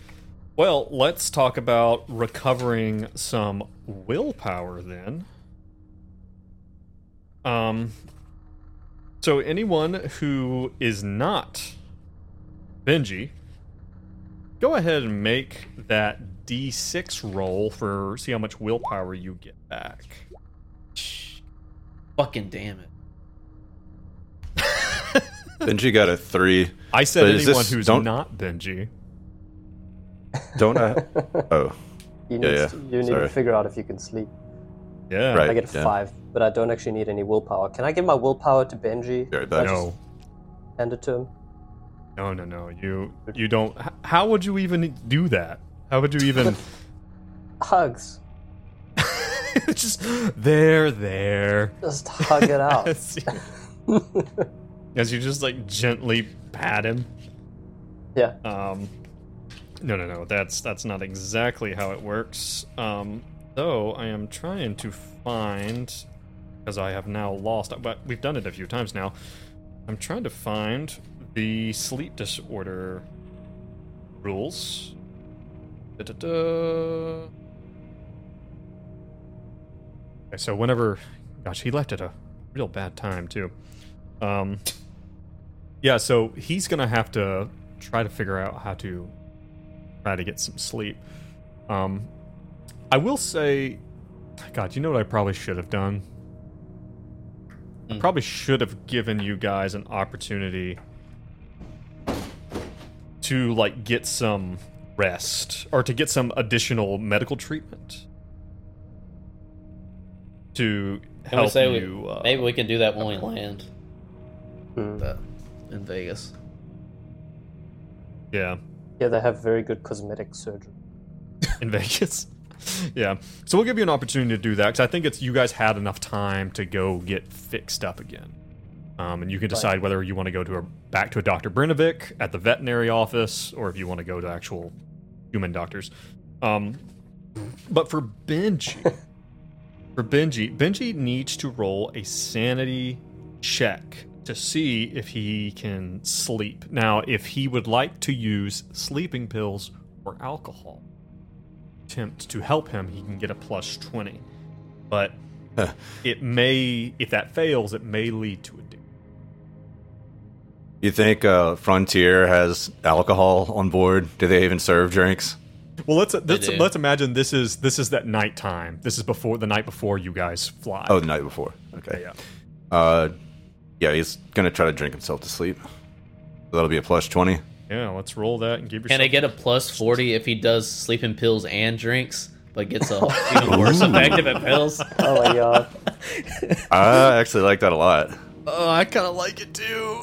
Well, let's talk about recovering some willpower then. Um. So anyone who is not Benji, go ahead and make that D6 roll for see how much willpower you get back. Fucking damn it. Benji got a three. I said But anyone this- who's don't- not Benji. Don't I? [laughs] Oh, You need, yeah. To, you need Sorry. to figure out if you can sleep. Yeah. Right. I get a yeah. five, but I don't actually need any willpower. Can I give my willpower to Benji? Very I bad. No. Hand it to him. No, no, no. You you don't. How would you even do that? How would you [laughs] even? Hugs. [laughs] just there, there. Just hug it out. As you, as you just like gently pat him. yeah. Um, no, no, no. That's that's not exactly how it works. Um, though I am trying to find, because I have now lost. But we've done it a few times now. I'm trying to find the sleep disorder rules. Da-da-da. Okay, so whenever, gosh, he left at a real bad time too. Um, yeah, so he's gonna have to try to figure out how to try to get some sleep. Um, I will say, God, you know what I probably should have done? I Hmm. probably should have given you guys an opportunity to like get some rest or to get some additional medical treatment to help say we- you. uh, maybe we can do that when we land uh, in Vegas. yeah, Yeah, they have very good cosmetic surgery. [laughs] in Vegas. yeah, so we'll give you an opportunity to do that because I think it's you guys had enough time to go get fixed up again, um, and you can decide whether you want to go to a back to a Doctor Brinovic at the veterinary office or if you want to go to actual human doctors. Um, but for Benji, [laughs] for Benji, Benji needs to roll a sanity check to see if he can sleep. Now, if he would like to use sleeping pills or alcohol, attempt to help him, he can get a plus 20. But it may, if that fails, it may lead to addiction. You think uh, Frontier has alcohol on board? Do they even serve drinks? Well, let's let's, let's imagine this is this is that nighttime. This is before the night before you guys fly. Oh, the night before. Okay. yeah. Uh, yeah, he's gonna try to drink himself to sleep. That'll be a plus twenty. Yeah, let's roll that and give yourself. Can I get a plus 40 if he does sleeping pills and drinks, but gets a [laughs] even worse effective at pills? [laughs] Oh my god. [laughs] I actually like that a lot. Oh, I kind of like it too.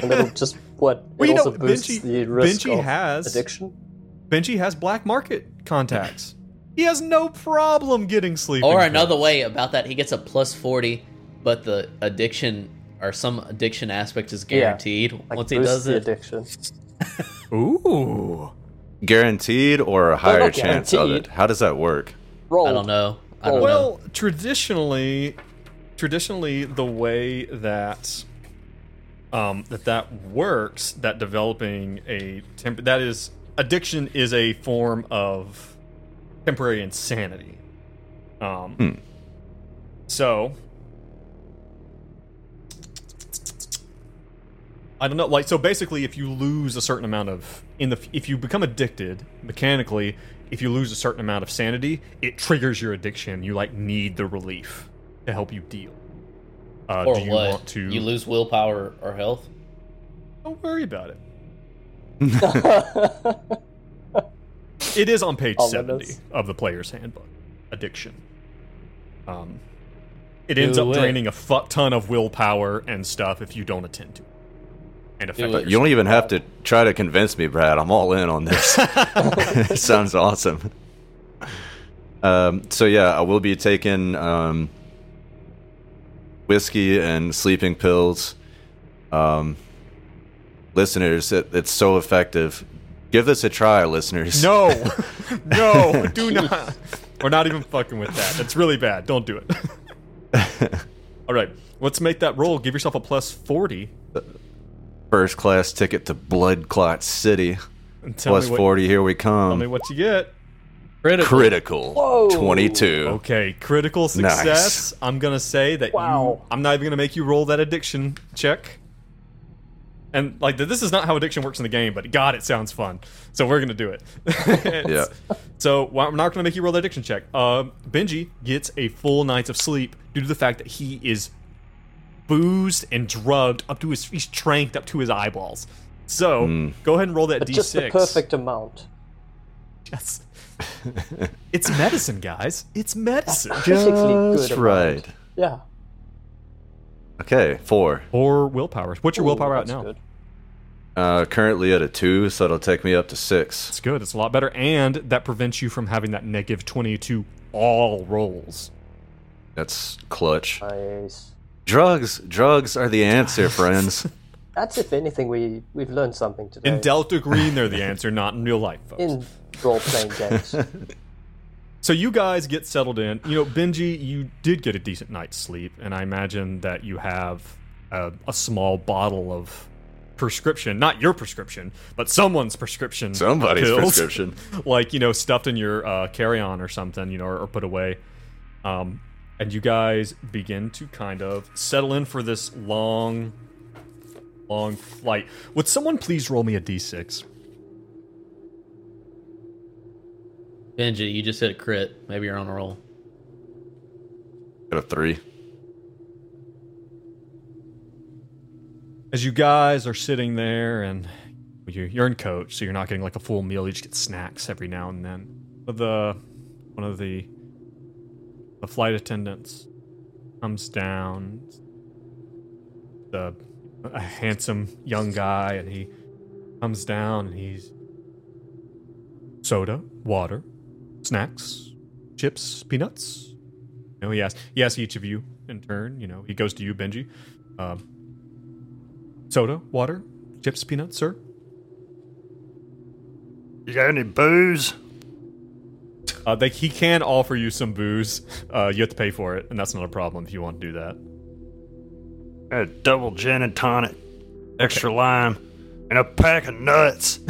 And it'll just what? It Well, you know, also boosts Benji- the risk Benji of has- addiction. Benji has black market contacts. he has no problem getting sleep. Or another way about that, he gets a plus 40, but the addiction or some addiction aspect is guaranteed Like once he boosts does the it. addiction. [laughs] Ooh. Guaranteed or a higher chance of it? How does that work? Roll. I don't know. I don't know. Well, traditionally, traditionally, the way that um, that that works, that developing a temp- that is addiction is a form of temporary insanity. Um, Hmm. So, I don't know. Like, so basically, if you lose a certain amount of in the if you become addicted mechanically, if you lose a certain amount of sanity, it triggers your addiction. You like need the relief to help you deal. Uh, or do you what? want to? You lose willpower or health? Don't worry about it. [laughs] It is on page Oh, seventy of the player's handbook. Addiction. Um, it ends up it. draining a fuck ton of willpower and stuff if you don't attend to it. And affect it. You don't even have to try to convince me, Brad. I'm all in on this. [laughs] Sounds awesome. Um, so yeah, I will be taking um, whiskey and sleeping pills. Um, listeners, it, it's so effective. Give this a try, listeners. No, [laughs] no, do [laughs] not. We're not even fucking with that. That's really bad. Don't do it. All right, let's make that roll. Give yourself a plus forty. First class ticket to Blood Clot City. Tell Plus me what, 40, here we come. Tell me what you get. Critical. Critical. Whoa. 22. Okay, critical success. I'm gonna say that Wow. you. I'm not even gonna make you roll that addiction check. And like this is not how addiction works in the game, but God, it sounds fun. So we're gonna do it. [laughs] Yeah. So well, I'm not gonna make you roll that addiction check. Uh, Benji gets a full night's of sleep due to the fact that he is boozed and drugged up to his. He's tranked up to his eyeballs. So Hmm. go ahead and roll that But d6. just the perfect amount. Yes. it's medicine, guys. It's medicine. Particularly good Just amount. right. Yeah. Okay, four. Four willpower. What's your Ooh, willpower out now? good. Uh, currently at a two, so it'll take me up to six. It's good. It's a lot better, and that prevents you from having that negative twenty to all rolls. That's clutch. Nice. Drugs, drugs are the answer, friends. [laughs] That's if anything we we've learned something today. In Delta Green, they're the answer, not in real life, folks. in role playing games. [laughs] So you guys get settled in. You know, Benji, you did get a decent night's sleep, and I imagine that you have a, a small bottle of prescription, not your prescription, but someone's prescription. Somebody's pills. prescription. [laughs] like you know stuffed in your uh, carry-on or something you know or, or put away um, and you guys begin to kind of settle in for this long long flight would someone please roll me a d6 Benji, you just hit a crit. Maybe you're on a roll. Got a three. as you guys are sitting there and you- you're in coach so you're not getting like a full meal you just get snacks every now and then but the one of the the flight attendants comes down. The a handsome young guy and he comes down and he's soda water snacks chips peanuts. You know he asks he asks each of you in turn you know he goes to you benji um, soda water chips peanuts sir? You got any booze? Uh, they, he can offer you some booze. Uh, you have to pay for it, and that's not a problem if you want to do that. A double gin and tonic, extra lime, and a pack of nuts. [laughs]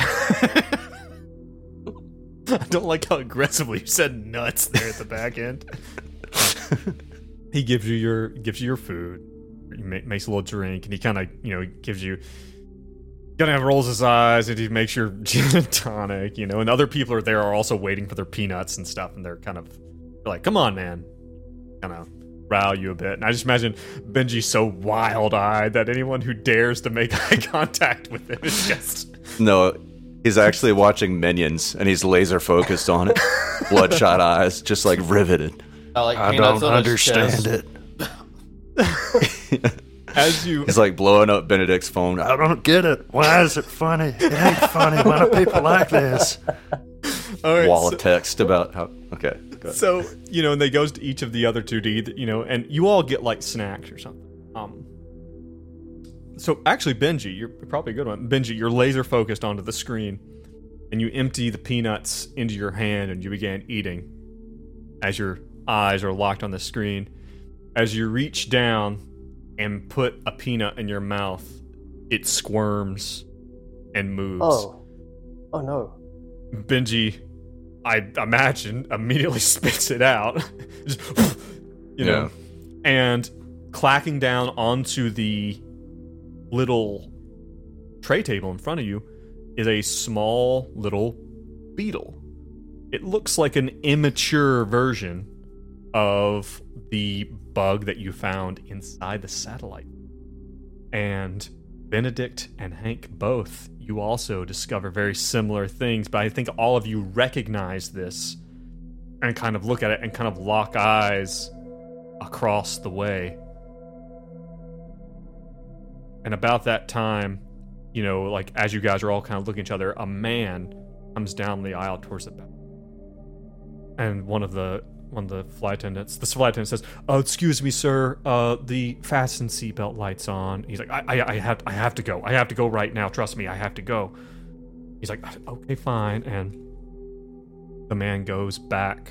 I don't like how aggressively you said nuts there at the back end. [laughs] he gives you your gives you your food. He makes a little drink, and he kind of you know gives you. Kind of rolls his eyes and he makes your [laughs] gin and tonic, you know. And other people are there are also waiting for their peanuts and stuff, and they're kind of they're like, "Come on, man," kind of rile you a bit. And I just imagine Benji so wild eyed that anyone who dares to make [laughs] eye contact with him is just No, he's actually watching Minions, and he's laser focused on it. [laughs] Bloodshot eyes, just like riveted. I like I don't understand it. As you He's like blowing up Benedict's phone. I don't get it. Why is it funny? It ain't funny. Why do people like this? All right, wall so- of text about how. Okay. So you know, and they goes to each of the other two D. you know, and you all get like snacks or something. Um. So actually, Benji, you're probably a good one. Benji, you're laser focused onto the screen, and you empty the peanuts into your hand, and you begin eating. As your eyes are locked on the screen, as you reach down and put a peanut in your mouth, it squirms and moves. Oh. Oh no. Benji, I imagine, immediately [laughs] spits it out. [laughs] Just, you know, and clacking down onto the little tray table in front of you is a small little beetle. It looks like an immature version of the bug that you found inside the satellite. And Benedict and Hank both, you also discover very similar things, but I think all of you recognize this and kind of look at it and kind of lock eyes across the way. And about that time, you know, like as you guys are all kind of looking at each other, a man comes down the aisle towards the back. And one of the one of the flight attendants, the flight attendant says, "Oh, excuse me, sir. Uh, the fasten seatbelt lights on." He's like, I, "I, I have, I have to go. I have to go right now. Trust me, I have to go." He's like, "Okay, fine." And the man goes back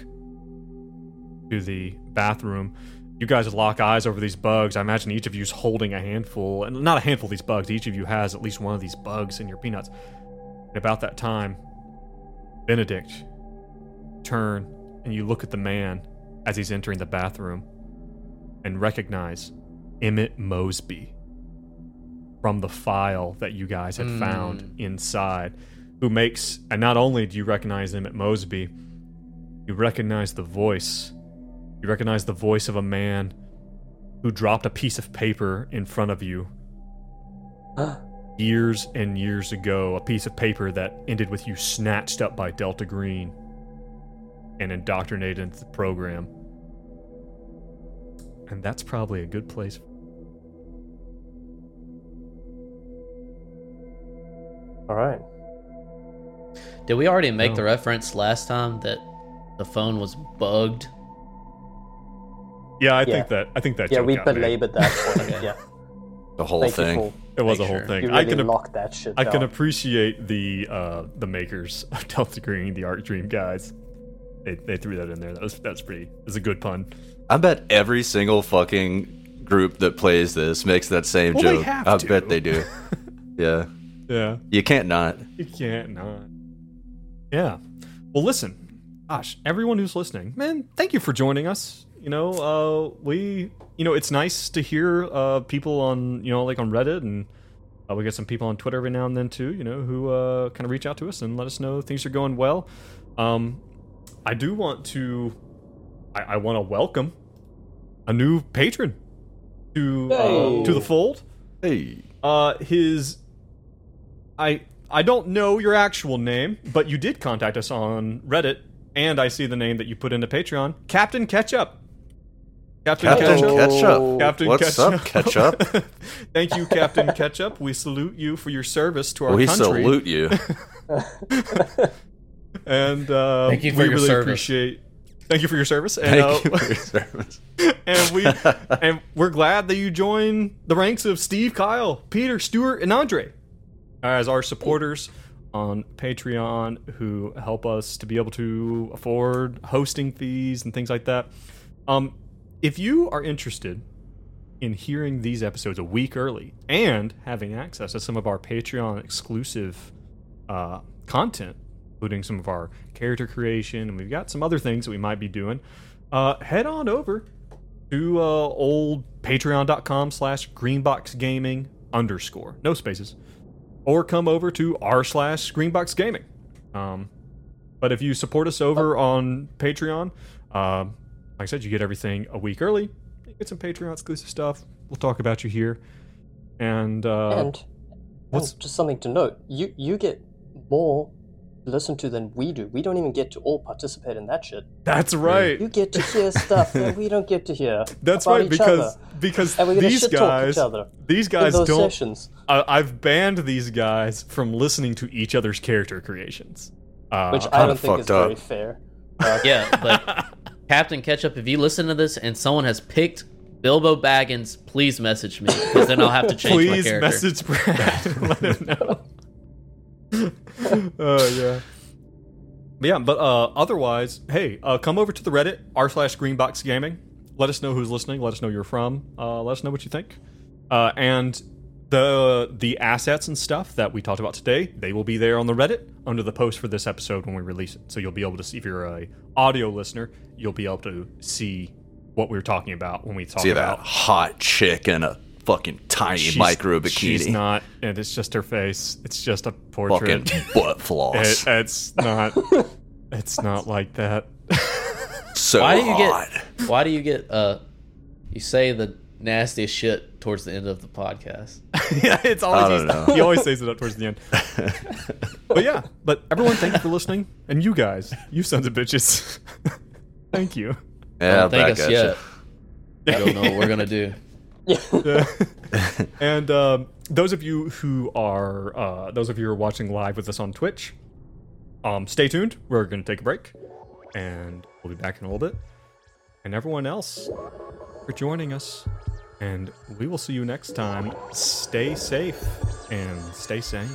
to the bathroom. You guys lock eyes over these bugs. I imagine each of you is holding a handful, and not a handful of these bugs. Each of you has at least one of these bugs in your peanuts. And about that time, Benedict turn and you look at the man as he's entering the bathroom and recognize Emmett Mosby from the file that you guys had found hmm. inside. Who makes, and not only do you recognize Emmett Mosby, you recognize the voice. You recognize the voice of a man who dropped a piece of paper in front of you years and years ago. A piece of paper that ended with you snatched up by Delta Green and indoctrinated into the program. And that's probably a good place. All right. Did we already make No. the reference last time that the phone was bugged? Yeah, I Yeah. think that I think that Yeah, joke we got made. belabored that [laughs] point. yeah. The whole Thank thing. It was a whole sure. thing. for you I can lock that shit I down. can appreciate the uh the makers [laughs] of Delta Green, the Arc Dream guys. They, they threw that in there. That was that's pretty. It's a good pun. I bet every single fucking group that plays this makes that same Well, joke. I to. bet they do. [laughs] yeah, Yeah. you can't not. You can't not. Yeah. Well, listen, gosh, everyone who's listening, man, thank you for joining us. You know, uh, we, you know, it's nice to hear uh, people on, you know, like on Reddit, and uh, we get some people on Twitter every now and then too. You know, who uh, kind of reach out to us and let us know things are going well. Um, I do want to, I, I want to welcome a new patron to uh, to the fold. Hey, Uh, his, I I don't know your actual name, but you did contact us on Reddit, and I see the name that you put into Patreon, Captain Ketchup. Captain, Captain Ketchup. Ketchup. Captain What's Ketchup. up, Ketchup? [laughs] Thank you, Captain Ketchup. We salute you for your service to our we country. salute you. [laughs] [laughs] And uh, Thank you for we your really service. appreciate. Thank you for your service. And, Thank uh, you for [laughs] your service. and we [laughs] and we're glad that you join the ranks of Steve, Kyle, Peter, Stewart, and Andre as our supporters on Patreon who help us to be able to afford hosting fees and things like that. Um, if you are interested in hearing these episodes a week early and having access to some of our Patreon exclusive uh, content, including some of our character creation, and we've got some other things that we might be doing, uh, head on over to uh, old patreon.com slash greenboxgaming underscore, no spaces, or come over to r slash greenboxgaming. Um, but if you support us over on Patreon, um, like I said, you get everything a week early. You get some Patreon exclusive stuff. We'll talk about you here. And, uh, and, what's- and just something to note: you you get more listen to than we do. We don't even get to all participate in that shit. that's right. You get to hear stuff that we don't get to hear. [laughs] That's about right each because other. because and we're these guys each other these in guys those don't sessions. I, I've banned these guys from listening to each other's character creations. Uh, which I don't think is up. very fair. Uh, Yeah, but [laughs] Captain Ketchup, if you listen to this and someone has picked Bilbo Baggins, please message me because then I'll have to change my character. please message Brad and let him [laughs] know. Oh yeah. But yeah, but uh, otherwise, hey, uh, come over to the Reddit r slash Greenbox Gaming. Let us know who's listening. Let us know you're from. Uh, let us know what you think. Uh, and the the assets and stuff that we talked about today, they will be there on the Reddit under the post for this episode when we release it. So you'll be able to see if you're a audio listener, you'll be able to see what we were talking about when we talk See that about hot chick in a fucking tiny She's- micro bikini. She's not, and it's just her face. It's just a portrait. fucking butt [laughs] floss. It- it's not. It's not like that. so Why do you hot. get? Why do you get? Uh, you say the nastiest shit towards the end of the podcast. [laughs] yeah, it's I always don't know. he always says it up towards the end. [laughs] but yeah, but everyone, thank you for listening, and you guys, you sons of bitches, thank you. Yeah, Don't thank us at yet. ya. You don't know what we're gonna do. Yeah. [laughs] and um, those of you who are uh, those of you who are watching live with us on Twitch, um, stay tuned. We're going to take a break, and we'll be back in a little bit. And everyone else for joining us, and we will see you next time. Stay safe and stay sane.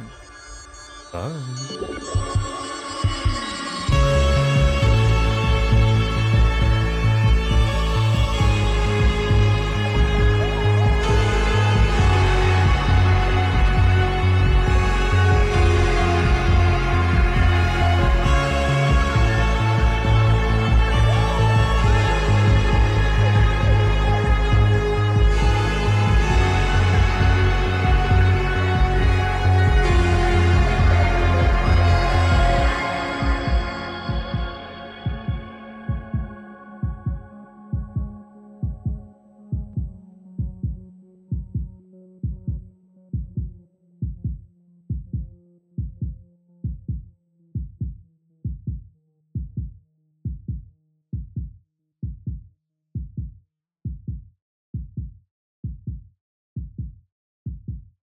Bye.